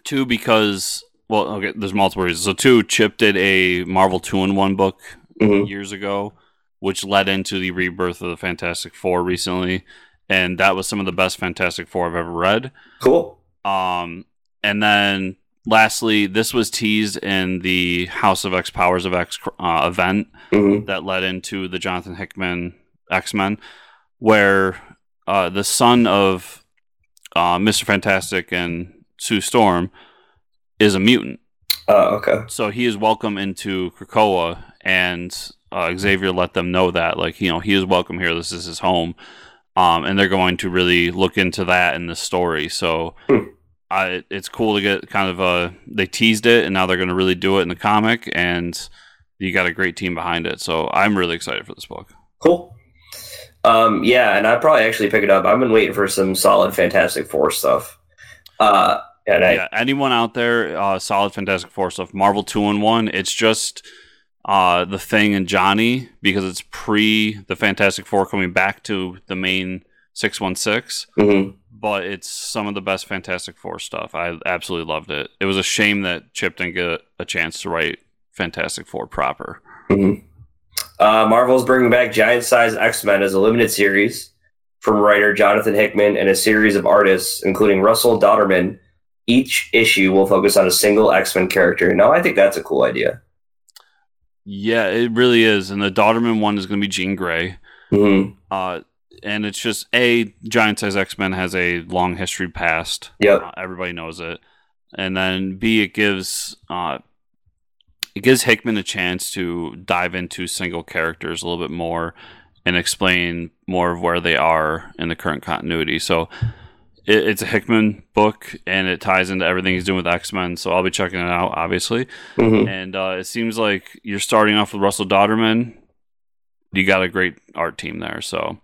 two, because well, okay, there's multiple reasons. So two, Chip did a Marvel two in one book Mhm. years ago, which led into the rebirth of the Fantastic Four recently, and that was some of the best Fantastic Four I've ever read. Cool. Um, and then lastly, this was teased in the House of X Powers of X uh, event hmm that led into the Jonathan Hickman X Men, where uh, the son of uh, Mister Fantastic and Sue Storm is a mutant. Oh, okay. So he is welcome into Krakoa, and uh, Xavier let them know that, like, you know, he is welcome here. This is his home. Um, and they're going to really look into that in this story. So Hmm. I, it's cool to get kind of a. They teased it, and now they're going to really do it in the comic, and you got a great team behind it. So I'm really excited for this book. Cool. Um, yeah, and I'd probably actually pick it up. I've been waiting for some solid Fantastic Four stuff. Uh, and I, yeah, anyone out there, uh, solid Fantastic Four stuff, Marvel two in one. It's just uh, the Thing and Johnny because it's pre the Fantastic Four coming back to the main six one six. mhm. But it's some of the best Fantastic Four stuff. I absolutely loved it. It was a shame that Chip didn't get a chance to write Fantastic Four proper. Mhm. Uh, Marvel's bringing back Giant Size X Men as a limited series from writer Jonathan Hickman and a series of artists, including Russell Dauterman. Each issue will focus on a single X Men character. Now, I think that's a cool idea. Yeah, it really is. And the Dauterman one is going to be Jean Grey. hmm Uh, and it's just a giant size X Men has a long history past. Yeah, Uh, everybody knows it. And then B, it gives uh, it gives Hickman a chance to dive into single characters a little bit more and explain more of where they are in the current continuity. So it, it's a Hickman book, and it ties into everything he's doing with X Men. So I'll be checking it out, obviously. hmm And uh, it seems like you're starting off with Russell Dauterman. You got a great art team there, so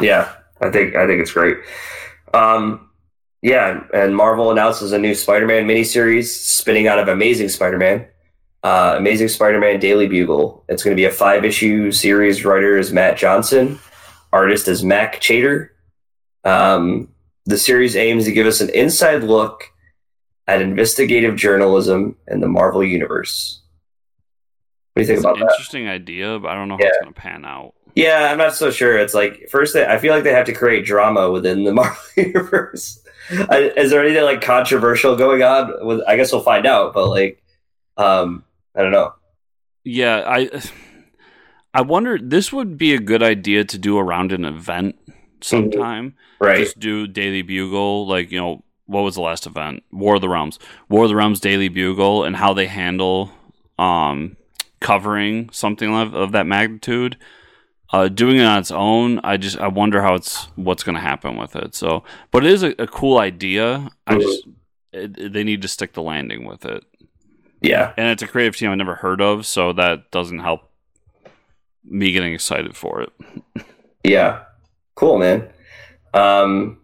Yeah, I think I think it's great. Um, yeah, and Marvel announces a new Spider-Man miniseries spinning out of Amazing Spider-Man. Uh, Amazing Spider-Man Daily Bugle. It's going to be a five-issue series. Writer is Mat Johnson. Artist is Mack Chater. Um, the series aims to give us an inside look at investigative journalism in the Marvel universe. What do you think It's about an that? interesting idea, but I don't know how Yeah. it's going to pan out. Yeah, I'm not so sure. It's like first, they, I feel like they have to create drama within the Marvel universe. I, is there anything like controversial going on? With I guess we'll find out. But like, um, I don't know. Yeah, I I wonder this would be a good idea to do around an event sometime. Right? Just do Daily Bugle, like you know, what was the last event? War of the Realms. War of the Realms Daily Bugle and how they handle um covering something of, of that magnitude. Uh, doing it on its own, I just I wonder how it's what's going to happen with it. So, but it is a, a cool idea. I Mhm. just it- they need to stick the landing with it, yeah, and it's a creative team I've never heard of, so that doesn't help me getting excited for it. yeah. Cool, man. Um,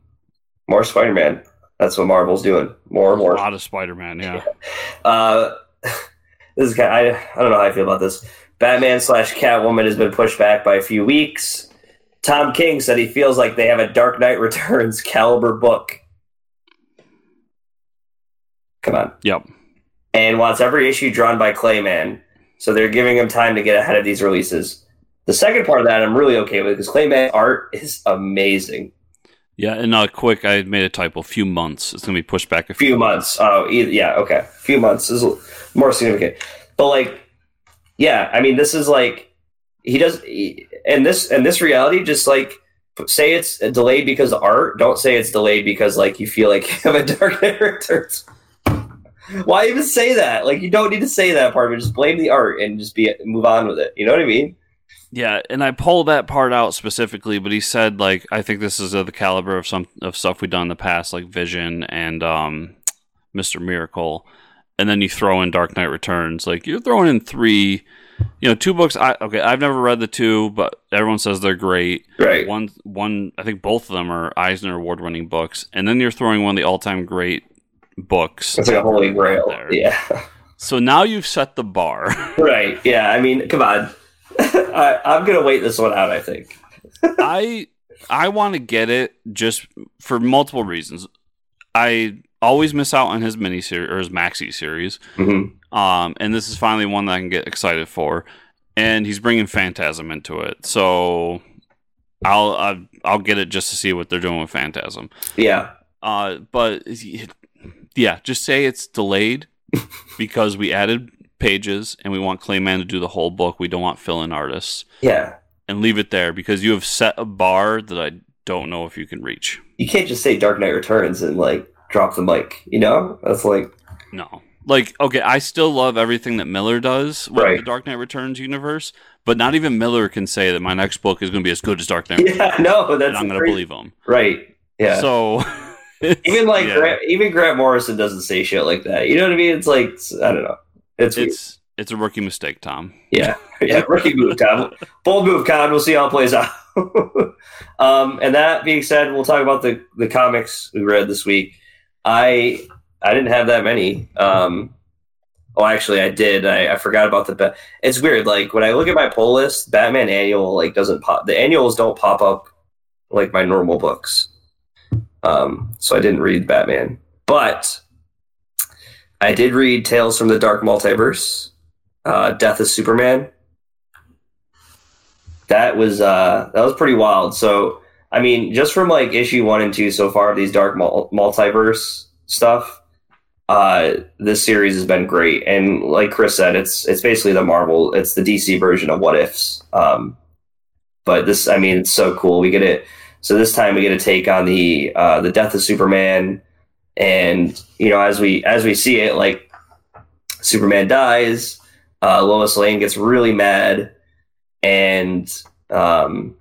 more Spider-Man. That's what Marvel's doing. More and more. A lot of Spider-Man, yeah. Uh, this is kind. I I don't know how I feel about this. Batman slash Catwoman has been pushed back by a few weeks. Tom King said he feels like they have a Dark Knight Returns caliber book. Come on. Yep. And wants every issue drawn by Clay Mann. So they're giving him time to get ahead of these releases. The second part of that I'm really okay with because Clay Mann art is amazing. Yeah, and uh, quick, I made a typo. Few months. It's gonna be pushed back a few, few months. Oh, either, yeah, okay. Few months is more significant. But like, yeah, I mean, this is like he does, he, and this and this reality, just like say it's delayed because of art. Don't say it's delayed because like you feel like you have a Dark Knight Returns. Why even say that? Like, you don't need to say that part of it. Just blame the art and just be move on with it. You know what I mean? Yeah, and I pulled that part out specifically, but he said like I think this is of the caliber of some of stuff we've done in the past, like Vision and um, Mister Miracle, and then you throw in Dark Knight Returns. Like you're throwing in three, you know, two books. I okay, I've never read the two, but everyone says they're great. Right. One, one, I think both of them are Eisner Award winning books, and then you're throwing one of the all time great books. It's like a holy grail. There. Yeah. So now you've set the bar. right. Yeah. I mean, come on. I, I'm gonna wait this one out. I think. I I want to get it just for multiple reasons. I always miss out on his mini series or his maxi series, Mm-hmm. um, and this is finally one that I can get excited for. And he's bringing Phantasm into it, so I'll I'll, I'll get it just to see what they're doing with Phantasm. Yeah. Uh, but yeah, just say it's delayed because we added pages and we want Clay Mann to do the whole book. We don't want fill-in artists Yeah. and leave it there because you have set a bar that I don't know if you can reach. you can't just say Dark Knight Returns and like drop the mic. You know, that's like No. Like, okay, I still love everything that Miller does with Right. the Dark Knight Returns universe, but not even Miller can say that my next book is going to be as good as Dark Knight Returns. yeah, no, and that's I'm going to crazy. believe him. right. Yeah, So, even like yeah, Grant, even Grant Morrison doesn't say shit like that. You know what I mean? It's like I don't know. It's, weird. it's it's a rookie mistake, Tom. yeah, yeah. Rookie move, Tom. Bold move, Con. We'll see how it plays out. um, and that being said, we'll talk about the the comics we read this week. I I didn't have that many. Um, oh, actually, I did. I, I forgot about the. Ba- it's weird. Like when I look at my pull list, Batman annual like doesn't pop. The annuals don't pop up like my normal books. Um, so I didn't read Batman, but I did read Tales from the Dark Multiverse, uh, Death of Superman. That was uh, that was pretty wild. So I mean, just from like issue one and two so far of these Dark mul- Multiverse stuff, uh, this series has been great. And like Chris said, it's it's basically the Marvel, it's the DC version of What Ifs. Um, but this, I mean, it's so cool. We get it. So this time we get a take on the uh, the death of Superman, and you know, as we as we see it, like Superman dies, uh, Lois Lane gets really mad, and um,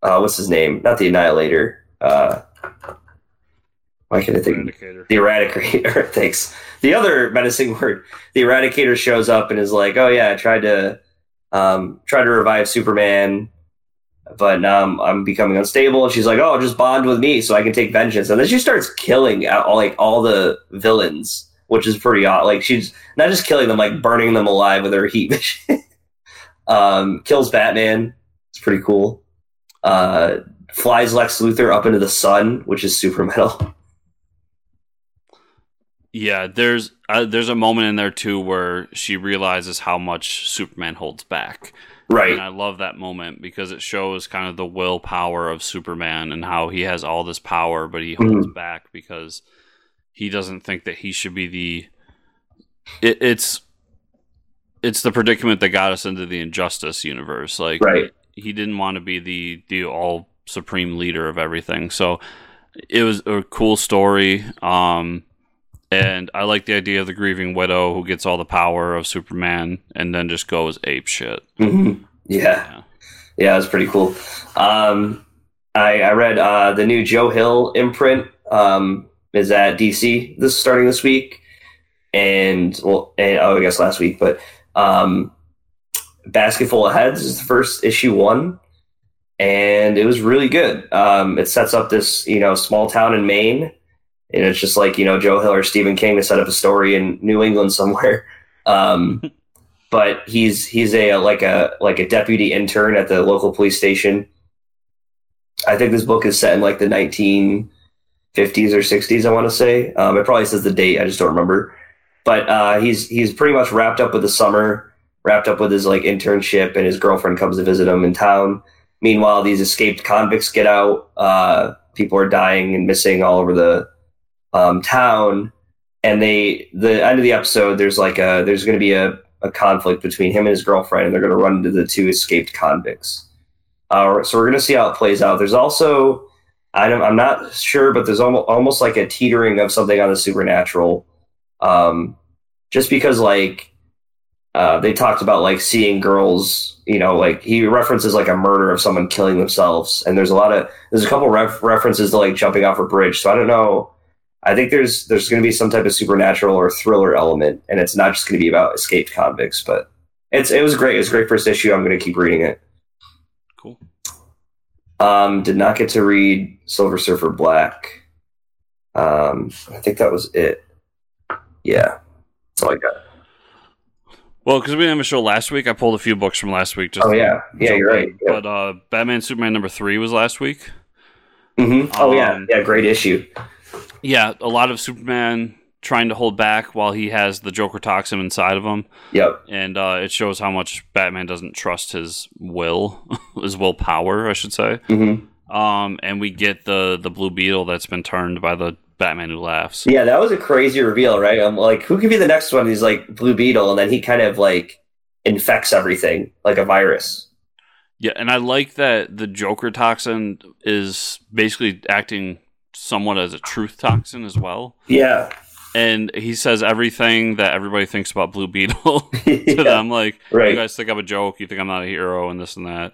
uh, what's his name? Not the Annihilator. Uh, why can't I think? Eradicator. The Eradicator. Thanks. The other menacing word. The Eradicator shows up and is like, "Oh yeah, I tried to um, try to revive Superman." But I'm, I'm becoming unstable. And she's like, "Oh, just bond with me so I can take vengeance." And then she starts killing all, like all the villains, which is pretty odd. Like she's not just killing them, like burning them alive with her heat vision. um, kills Batman. It's pretty cool. Uh, flies Lex Luthor up into the sun, which is super metal. Yeah, there's uh, there's a moment in there too where she realizes how much Superman holds back. Right. And I love that moment because it shows kind of the willpower of Superman and how he has all this power, but he holds Mhm. back because he doesn't think that he should be the. It, it's it's the predicament that got us into the injustice universe. Like, Right. he didn't want to be the the all supreme leader of everything. So it was a cool story. Um, and I like the idea of the grieving widow who gets all the power of Superman and then just goes ape shit. hmm Yeah. Yeah. Yeah, it was pretty cool. Um, I, I read uh, the new Joe Hill imprint um, is at DC this starting this week, and well, and, oh, I guess last week, but um, Basketful of Heads is the first issue one, and it was really good. Um, it sets up this you know small town in Maine, and it's just like you know Joe Hill or Stephen King to set up a story in New England somewhere. Um, but he's he's a like a like a deputy intern at the local police station. I think this book is set in like the 1950s or 60s. I want to say um, it probably says the date. I just don't remember. But uh, he's he's pretty much wrapped up with the summer, wrapped up with his like internship, and his girlfriend comes to visit him in town. Meanwhile, these escaped convicts get out. Uh, people are dying and missing all over the um, town, and they the end of the episode. There's like a there's going to be a a conflict between him and his girlfriend, and they're going to run into the two escaped convicts. Uh, so we're going to see how it plays out. There's also, I don't, I'm not sure, but there's almost, almost like a teetering of something on the supernatural, um, just because like uh, they talked about like seeing girls, you know, like he references like a murder of someone killing themselves, and there's a lot of there's a couple ref- references to like jumping off a bridge. So I don't know. I think there's there's going to be some type of supernatural or thriller element, and it's not just going to be about escaped convicts. But it's it was great. It was a great first issue. I'm going to keep reading it. Cool. Um, did not get to read Silver Surfer Black. Um, I think that was it. Yeah, that's all I got. Well, because we didn't have a show last week, I pulled a few books from last week. Just Oh yeah, yeah, you're right. Yeah. But uh, Batman Superman number three was last week. Mm-hmm. Oh yeah, um, yeah, great issue. Yeah, a lot of Superman trying to hold back while he has the Joker toxin inside of him, Yep. and uh, it shows how much Batman doesn't trust his will, his willpower, I should say. hmm Um, and we get the the Blue Beetle that's been turned by the Batman who laughs. Yeah, that was a crazy reveal, right? I'm like, who could be the next one? He's like Blue Beetle, and then he kind of like infects everything like a virus. Yeah, and I like that the Joker toxin is basically acting somewhat as a truth toxin as well. Yeah. And he says everything that everybody thinks about Blue Beetle to Yeah, them. Like, Right. you guys think I'm a joke, you think I'm not a hero, and this and that.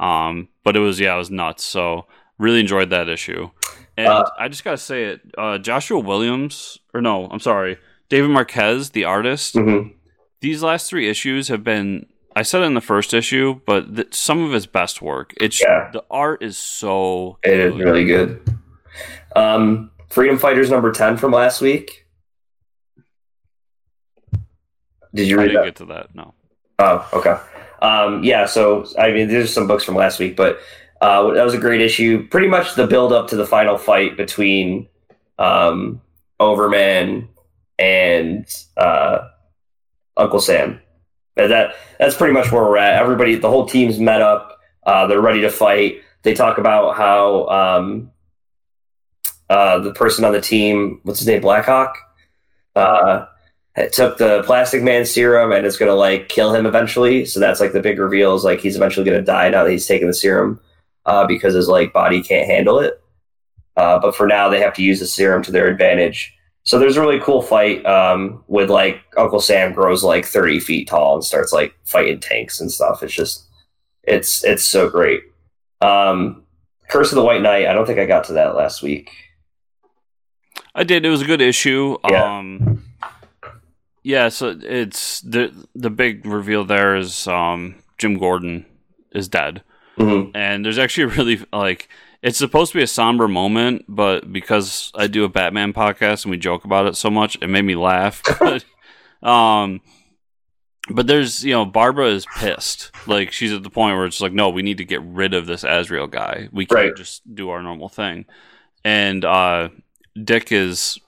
Um, but it was, yeah, it was nuts. So, really enjoyed that issue. And Uh, I just got to say it uh, Joshua Williams, or no, I'm sorry, David Marquez, the artist, Mhm. these last three issues have been I said it in the first issue, but th- some of his best work. It's Yeah. the art is so It is good. really good. Um, Freedom Fighters number ten from last week. Did you I read didn't that? get to that. No. Oh, okay. Um, yeah, so I mean, there's some books from last week, but uh, that was a great issue. Pretty much the build up to the final fight between um, Overman and uh, Uncle Sam. And that that's pretty much where we're at. Everybody, the whole team's met up. Uh, they're ready to fight. They talk about how um, uh, the person on the team, what's his name, Blackhawk, uh, took the Plastic Man serum and it's going to like kill him eventually. So that's like the big reveal is like he's eventually going to die now that he's taken the serum uh, because his like body can't handle it. Uh, but for now, they have to use the serum to their advantage. So there's a really cool fight um, with like Uncle Sam grows like 30 feet tall and starts like fighting tanks and stuff. It's just it's it's so great. Um, Curse of the White Knight. I don't think I got to that last week. I did. It was a good issue. Yeah. Um Yeah, so it's the the big reveal there is um Jim Gordon is dead. Mhm. and there's actually a really like it's supposed to be a somber moment, but because I do a Batman podcast and we joke about it so much, it made me laugh. but, um, but there's you know Barbara is pissed. Like she's at the point where it's like, no, we need to get rid of this Azrael guy. We can't Right. just do our normal thing. And uh, Dick is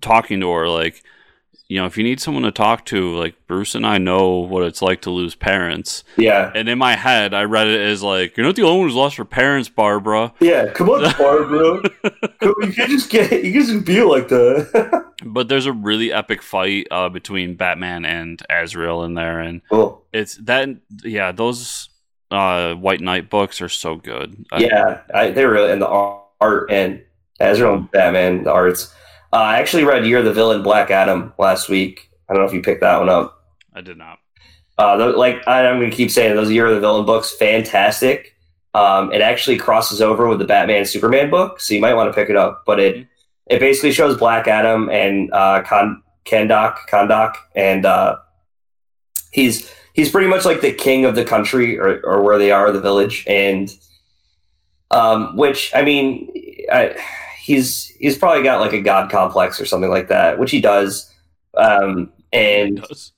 talking to her like, you know, if you need someone to talk to, like Bruce and I know what it's like to lose parents. Yeah. And in my head, I read it as like, you're not the only one who's lost her parents, Barbara. Yeah. Come on, Barbara. You can just get. You can just be like that. But there's a really epic fight uh, between Batman and Azrael in there, and cool. it's that. Yeah, those uh, White Knight books are so good. Yeah, I, they really and the art and Ezra and Batman the arts. Uh, I actually read Year of the Villain Black Adam last week. I don't know if you picked that one up. I did not. Uh, tho- like I, I'm going to keep saying those Year of the Villain books, fantastic. Um, it actually crosses over with the Batman Superman book, so you might want to pick it up. But it it basically shows Black Adam and uh, Kon- Kahndaq, Kahndaq, and uh, he's he's pretty much like the king of the country or, or where they are, the village, and um, which I mean, I, he's he's probably got like a god complex or something like that, which he does. Um, and does.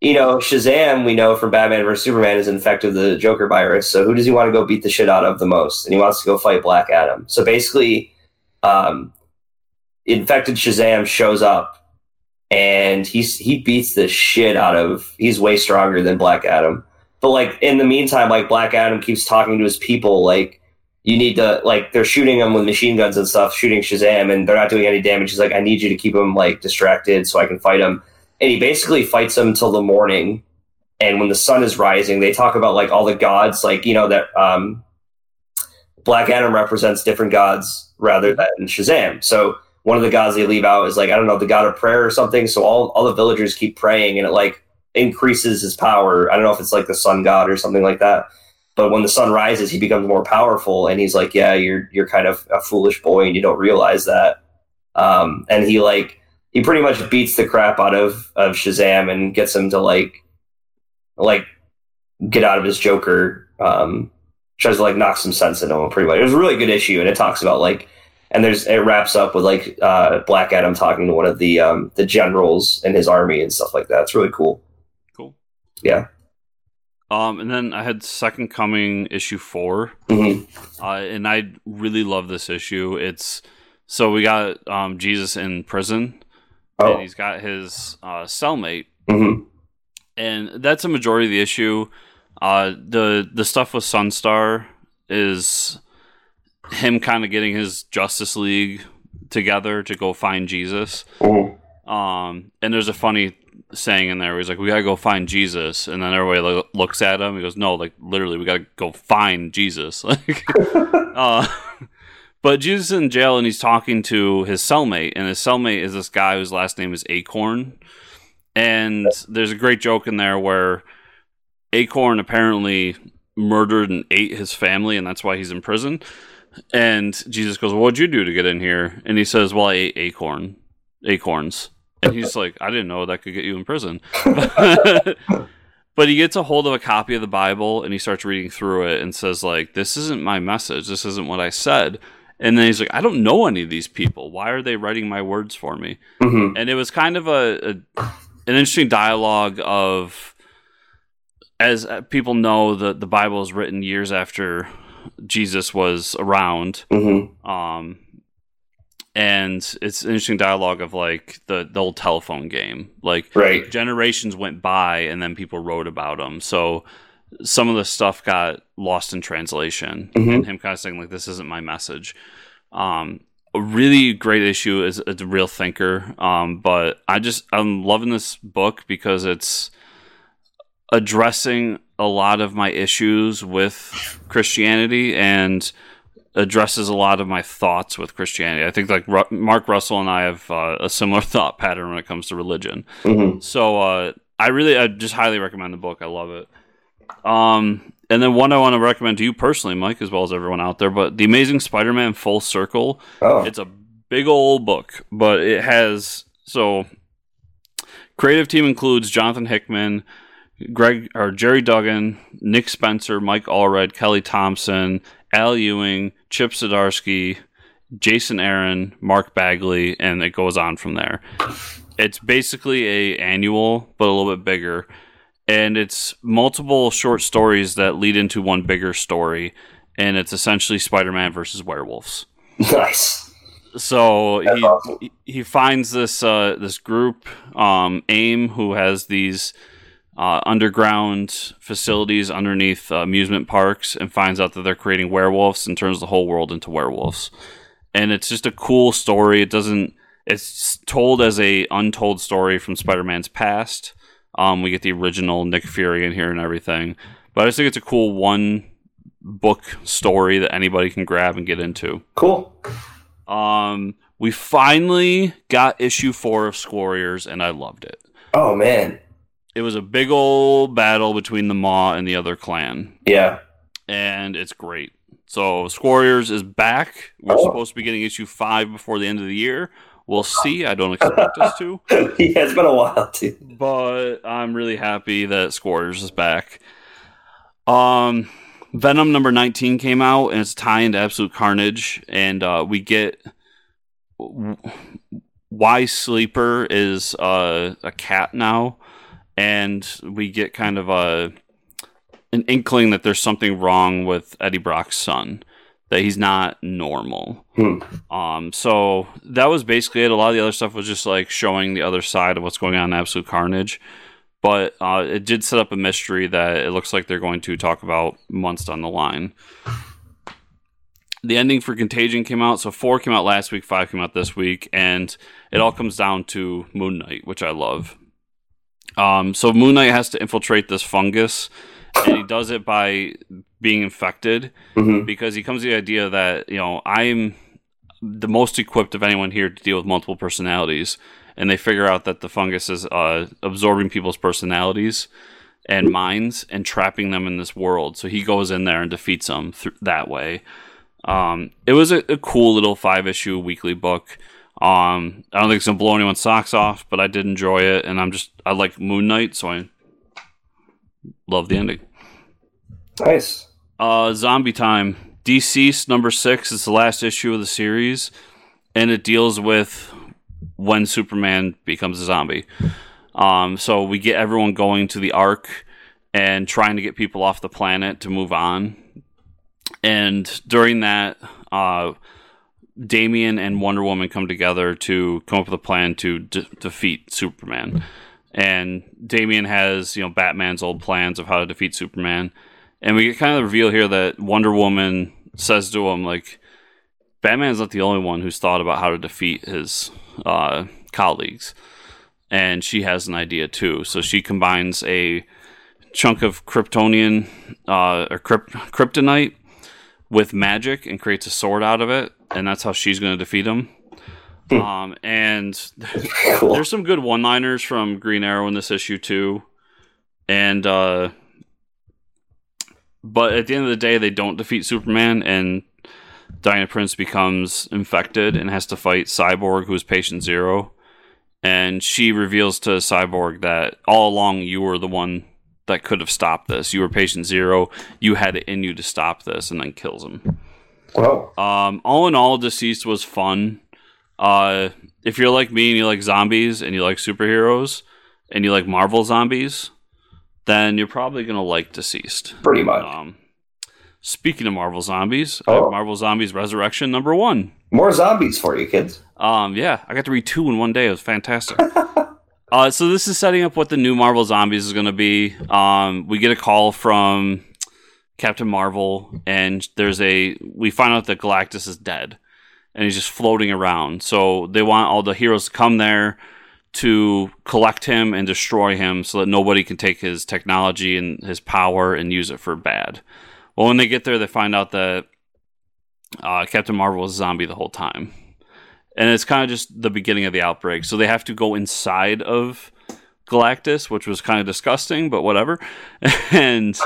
you know, Shazam, we know from Batman vs Superman is infected with the Joker virus. So who does he want to go beat the shit out of the most? And he wants to go fight Black Adam. So basically, um, infected Shazam shows up and he's he beats the shit out of. He's way stronger than Black Adam. But like in the meantime, like Black Adam keeps talking to his people, like you need to like they're shooting him with machine guns and stuff, shooting Shazam, and they're not doing any damage. He's like, I need you to keep him like distracted so I can fight him. And he basically fights him till the morning. And when the sun is rising, they talk about like all the gods, like you know that um, Black Adam represents different gods rather than Shazam. So one of the gods they leave out is like I don't know the god of prayer or something. So all all the villagers keep praying, and it like increases his power. I don't know if it's like the sun god or something like that. But when the sun rises, he becomes more powerful, and he's like, "Yeah, you're you're kind of a foolish boy, and you don't realize that." Um, and he like he pretty much beats the crap out of of Shazam and gets him to like like get out of his Joker. Um, tries to like knock some sense into him. Pretty much, it was a really good issue, and it talks about like and there's it wraps up with like uh, Black Adam talking to one of the um, the generals in his army and stuff like that. It's really cool. Cool. Yeah. Um, and then I had Second Coming issue four. hmm Uh, and I really love this issue. It's so we got um, Jesus in prison, and Oh. he's got his uh, cellmate, hmm and that's a majority of the issue. Uh, the the stuff with Sunstar is him kind of getting his Justice League together to go find Jesus. hmm Um, and there's a funny saying in there where he's like, "We gotta go find Jesus," and then everybody lo- looks at him. He goes, "No, like literally, we gotta go find Jesus." Like, uh, but Jesus is in jail and he's talking to his cellmate, and his cellmate is this guy whose last name is Acorn. And there's a great joke in there where Acorn apparently murdered and ate his family, and that's why he's in prison. And Jesus goes, well, "What'd you do to get in here?" And he says, "Well, I ate acorn, acorns." And he's like, "I didn't know that could get you in prison." but he gets a hold of a copy of the Bible and he starts reading through it and says, "Like, this isn't my message. This isn't what I said." And then he's like, "I don't know any of these people. Why are they writing my words for me?" hmm and it was kind of a, a an interesting dialogue of as people know that the bible is written years after jesus was around hmm um and it's an interesting dialogue of like the, the old telephone game like Right. generations went by and then people wrote about them so some of the stuff got lost in translation Mhm. and him kind of saying like this isn't my message um a really great issue is a real thinker um but i just i'm loving this book because it's addressing a lot of my issues with christianity and addresses a lot of my thoughts with christianity i think like Ru- mark russell and i have uh, a similar thought pattern when it comes to religion hmm so uh, I really, I just highly recommend the book. I love it. Um, and then one I want to recommend to you personally, Mike, as well as everyone out there. But the Amazing Spider-Man Full Circle. Oh. It's a big old book, but it has so creative team includes Jonathan Hickman, Greg or Gerry Duggan, Nick Spencer, Mike Allred, Kelly Thompson, Al Ewing, Chip Zdarsky, Jason Aaron, Mark Bagley, and it goes on from there. It's basically a annual, but a little bit bigger, and it's multiple short stories that lead into one bigger story, and it's essentially Spider-Man versus werewolves. Nice. So That's he awesome. he- he finds this uh, this group, um, AIM, who has these uh, underground facilities underneath uh, amusement parks, and finds out that they're creating werewolves and turns the whole world into werewolves. And it's just a cool story. It doesn't. It's told as a untold story from Spider-Man's past. Um, we get the original Nick Fury in here and everything, but I just think it's a cool one book story that anybody can grab and get into. Cool. Um, we finally got issue four of Squarriors, and I loved it. Oh man. It was a big old battle between the Maw and the other clan, Yeah. and it's great. So Squarriors is back. We're Oh. supposed to be getting issue five before the end of the year. We'll see. I don't expect us to, yeah, it's been a while too. but I'm really happy that Squarriors is back. Um, Venom number 19 came out, and it's tie into Absolute Carnage, and uh, we get why Sleeper is uh, a cat now, and we get kind of a an inkling that there's something wrong with Eddie Brock's son, that he's not normal. Hmm. Um, so that was basically it. A lot of the other stuff was just like showing the other side of what's going on in Absolute Carnage. But uh, it did set up a mystery that it looks like they're going to talk about months down the line. The ending for Contagion came out, so four came out last week, five came out this week, and it all comes down to Moon Knight, which I love. Um, so Moon Knight has to infiltrate this fungus, and he does it by being infected hmm because he comes to the idea that you know I'm the most equipped of anyone here to deal with multiple personalities, and they figure out that the fungus is uh, absorbing people's personalities and minds and trapping them in this world. So he goes in there and defeats them th- that way. Um, it was a, a cool little five issue weekly book. Um, I don't think it's gonna blow anyone's socks off, but I did enjoy it, and I'm just I like Moon Knight, so I love the ending. Nice. Uh, Zombie Time. Deceased number six is the last issue of the series, and it deals with when Superman becomes a zombie. Um, so we get everyone going to the Ark and trying to get people off the planet to move on. And during that, uh, Damian and Wonder Woman come together to come up with a plan to de- defeat Superman. And Damian has, you know, Batman's old plans of how to defeat Superman. And we get kind of the reveal here that Wonder Woman says to him, like, Batman's not the only one who's thought about how to defeat his uh, colleagues. And she has an idea too. So she combines a chunk of Kryptonian uh, or kryp- kryptonite with magic and creates a sword out of it. And that's how she's going to defeat him. Um, and Cool. there's some good one liners from Green Arrow in this issue too. And uh but at the end of the day they don't defeat Superman and Diana Prince becomes infected and has to fight Cyborg who's patient zero. And she reveals to Cyborg that all along you were the one that could have stopped this. You were patient zero. You had it in you to stop this and then kills him. Whoa. Um, all in all, Deceased was fun. Uh, if you're like me and you like zombies and you like superheroes and you like Marvel zombies, then you're probably gonna like Deceased. Pretty much. Um, speaking of Marvel zombies, I Oh. have Marvel Zombies Resurrection number one. More zombies for you kids. Um, yeah, I got to read two in one day. It was fantastic. uh, so this is setting up what the new Marvel Zombies is going to be. Um, we get a call from Captain Marvel, and there's a we find out that Galactus is dead, and he's just floating around. So they want all the heroes to come there to collect him and destroy him, so that nobody can take his technology and his power and use it for bad. Well, when they get there, they find out that uh, Captain Marvel was a zombie the whole time and it's kind of just the beginning of the outbreak. So they have to go inside of Galactus, which was kind of disgusting, but whatever, and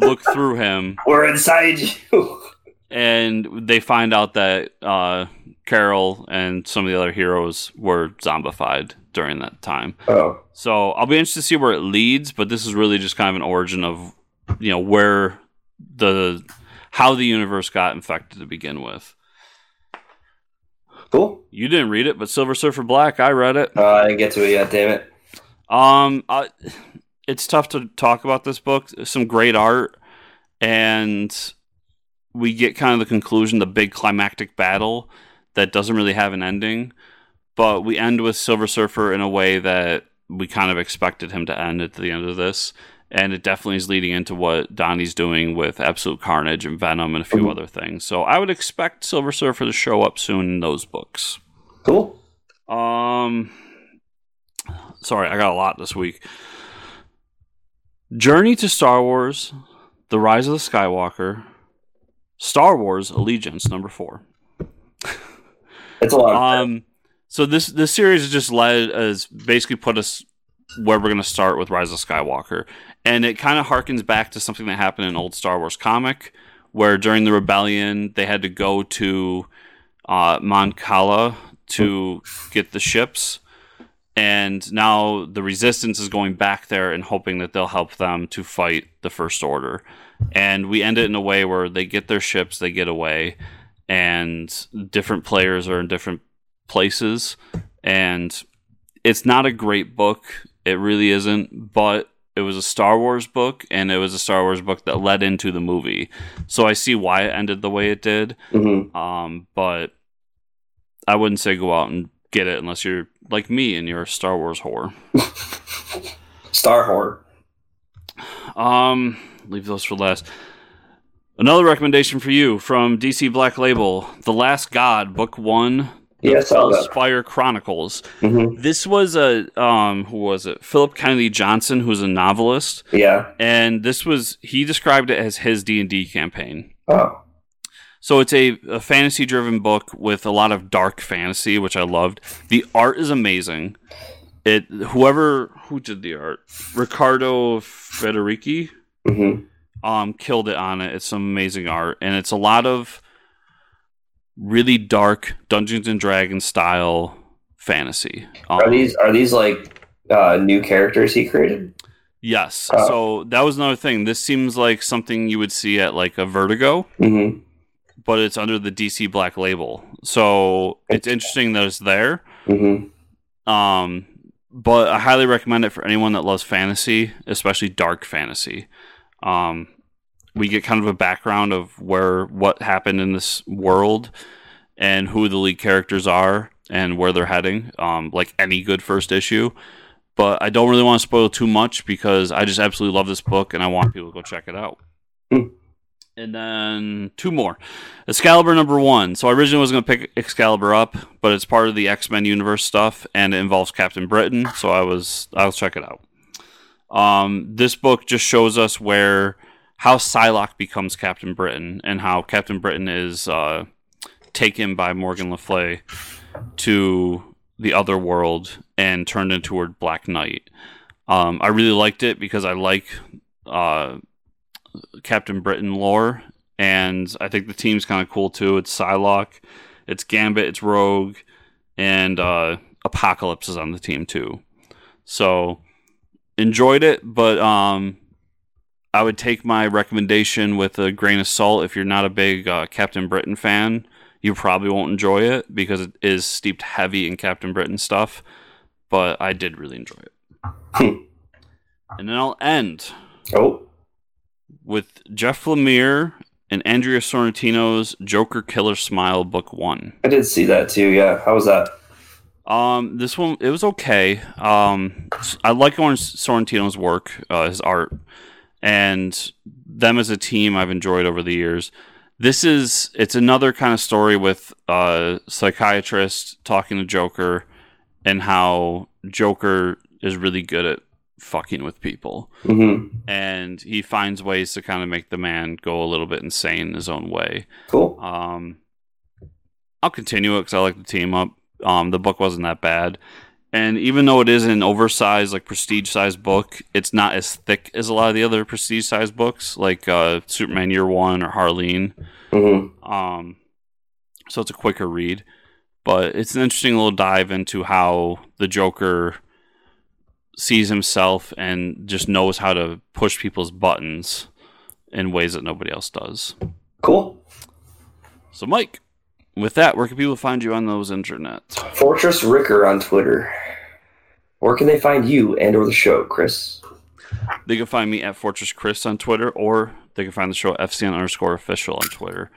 look through him. We're inside you. and they find out that uh, Carol and some of the other heroes were zombified during that time. Oh, So I'll be interested to see where it leads, but this is really just kind of an origin of you know where the how the universe got infected to begin with. Cool. You didn't read it, but Silver Surfer Black, I read it. Uh, I didn't get to it yet. Damn it. Um, I, it's tough to talk about this book. Some great art, and we get kind of the conclusion, the big climactic battle that doesn't really have an ending. But we end with Silver Surfer in a way that we kind of expected him to end at the end of this. And it definitely is leading into what Donny's doing with Absolute Carnage and Venom and a few Mhm. other things. So I would expect Silver Surfer to show up soon in those books. Cool. Um, sorry, I got a lot this week. Journey to Star Wars: The Rise of the Skywalker, Star Wars Allegiance number four. It's a lot. Um, so this this series has just led as basically put us where we're going to start with Rise of Skywalker, and it kind of harkens back to something that happened in old Star Wars comic, where during the rebellion they had to go to uh, Mon Cala to get the ships, and now the Resistance is going back there and hoping that they'll help them to fight the First Order, and we end it in a way where they get their ships, they get away, and different players are in different places. And it's not a great book it really isn't but it was a star wars book and it was a star wars book that led into the movie so i see why it ended the way it did mhm. um but i wouldn't say go out and get it unless you're like me and you're a star wars whore Star whore. Um, leave those for last. Another recommendation for you from DC Black Label: The Last God, Book One, Yeah, I saw that. Spire Chronicles. hmm This was a um, who was it? Philip Kennedy Johnson, who's a novelist, Yeah. and this was he described it as his D and D campaign. Oh. So it's a, a fantasy driven book with a lot of dark fantasy, which I loved. The art is amazing. It whoever who did the art, Riccardo Federici, hmm um, killed it on it. It's some amazing art, and it's a lot of really dark Dungeons and Dragons style fantasy. Um, Are these are these like uh, new characters he created? Yes. Oh. So that was another thing. This seems like something you would see at like a Vertigo, hmm but it's under the DC Black label. So it's interesting that it's there. hmm Um, but I highly recommend it for anyone that loves fantasy, especially dark fantasy. Um, we get kind of a background of where what happened in this world and who the lead characters are and where they're heading. Um, like any good first issue. But I don't really want to spoil too much because I just absolutely love this book and I want people to go check it out. Hmm. And then two more. Excalibur number one. So I originally was going to pick Excalibur up, but it's part of the X Men universe stuff, and it involves Captain Britain. So I was I'll check it out. Um, this book just shows us where how Psylocke becomes Captain Britain, and how Captain Britain is uh, taken by Morgan Le Fay to the other world and turned into a Black Knight. Um, I really liked it because I like uh, Captain Britain lore, and I think the team's kind of cool too. It's Psylocke, it's Gambit, it's Rogue, and uh, Apocalypse is on the team too. So enjoyed it, but um, I would take my recommendation with a grain of salt. If you're not a big uh, Captain Britain fan, you probably won't enjoy it because it is steeped heavy in Captain Britain stuff. But I did really enjoy it. Hmm. and then I'll end Oh. with Jeff Lemire and Andrea Sorrentino's Joker Killer Smile Book One. I did see that too. Yeah. How was that? Um, this one it was okay. Um, I like Andrea Sorrentino's work, uh, his art, and them as a team. I've enjoyed over the years. This is it's another kind of story with a psychiatrist talking to Joker, and how Joker is really good at fucking with people, hmm and he finds ways to kind of make the man go a little bit insane in his own way. Cool. Um, I'll continue it because I like the team up. Um, the book wasn't that bad, And even though it is an oversized, like prestige sized book, it's not as thick as a lot of the other prestige sized books, like uh, Superman Year One or Harleen. Mm-hmm. Um, so it's a quicker read, but it's an interesting little dive into how the Joker sees himself and just knows how to push people's buttons in ways that nobody else does. Cool. So, Mike, with that, where can people find you on those internets? Fortress Ricker on Twitter. Where can they find you and or the show, Chris? They can find me at Fortress Chris on Twitter, or they can find the show FCN underscore official on Twitter.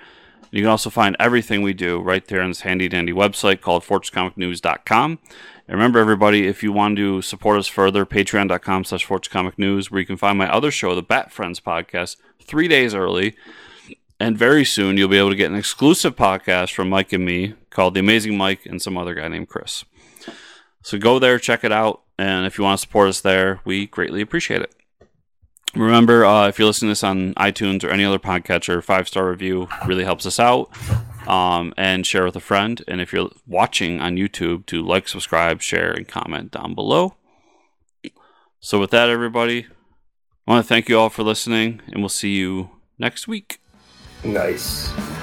You can also find everything we do right there on this handy dandy website called fortresscomicnews.com. And remember, everybody, if you want to support us further, patreon.com slash fortresscomicnews, where you can find my other show, the Bat Friends podcast, three days early. And very soon, you'll be able to get an exclusive podcast from Mike and me called The Amazing Mike and some other guy named Chris. So go there, check it out. And if you want to support us there, we greatly appreciate it. Remember, uh, if you're listening to this on iTunes or any other podcatcher, five star review really helps us out. Um, and share with a friend. And if you're watching on YouTube, to like, subscribe, share, and comment down below. So, with that, everybody, I want to thank you all for listening, and we'll see you next week. Nice.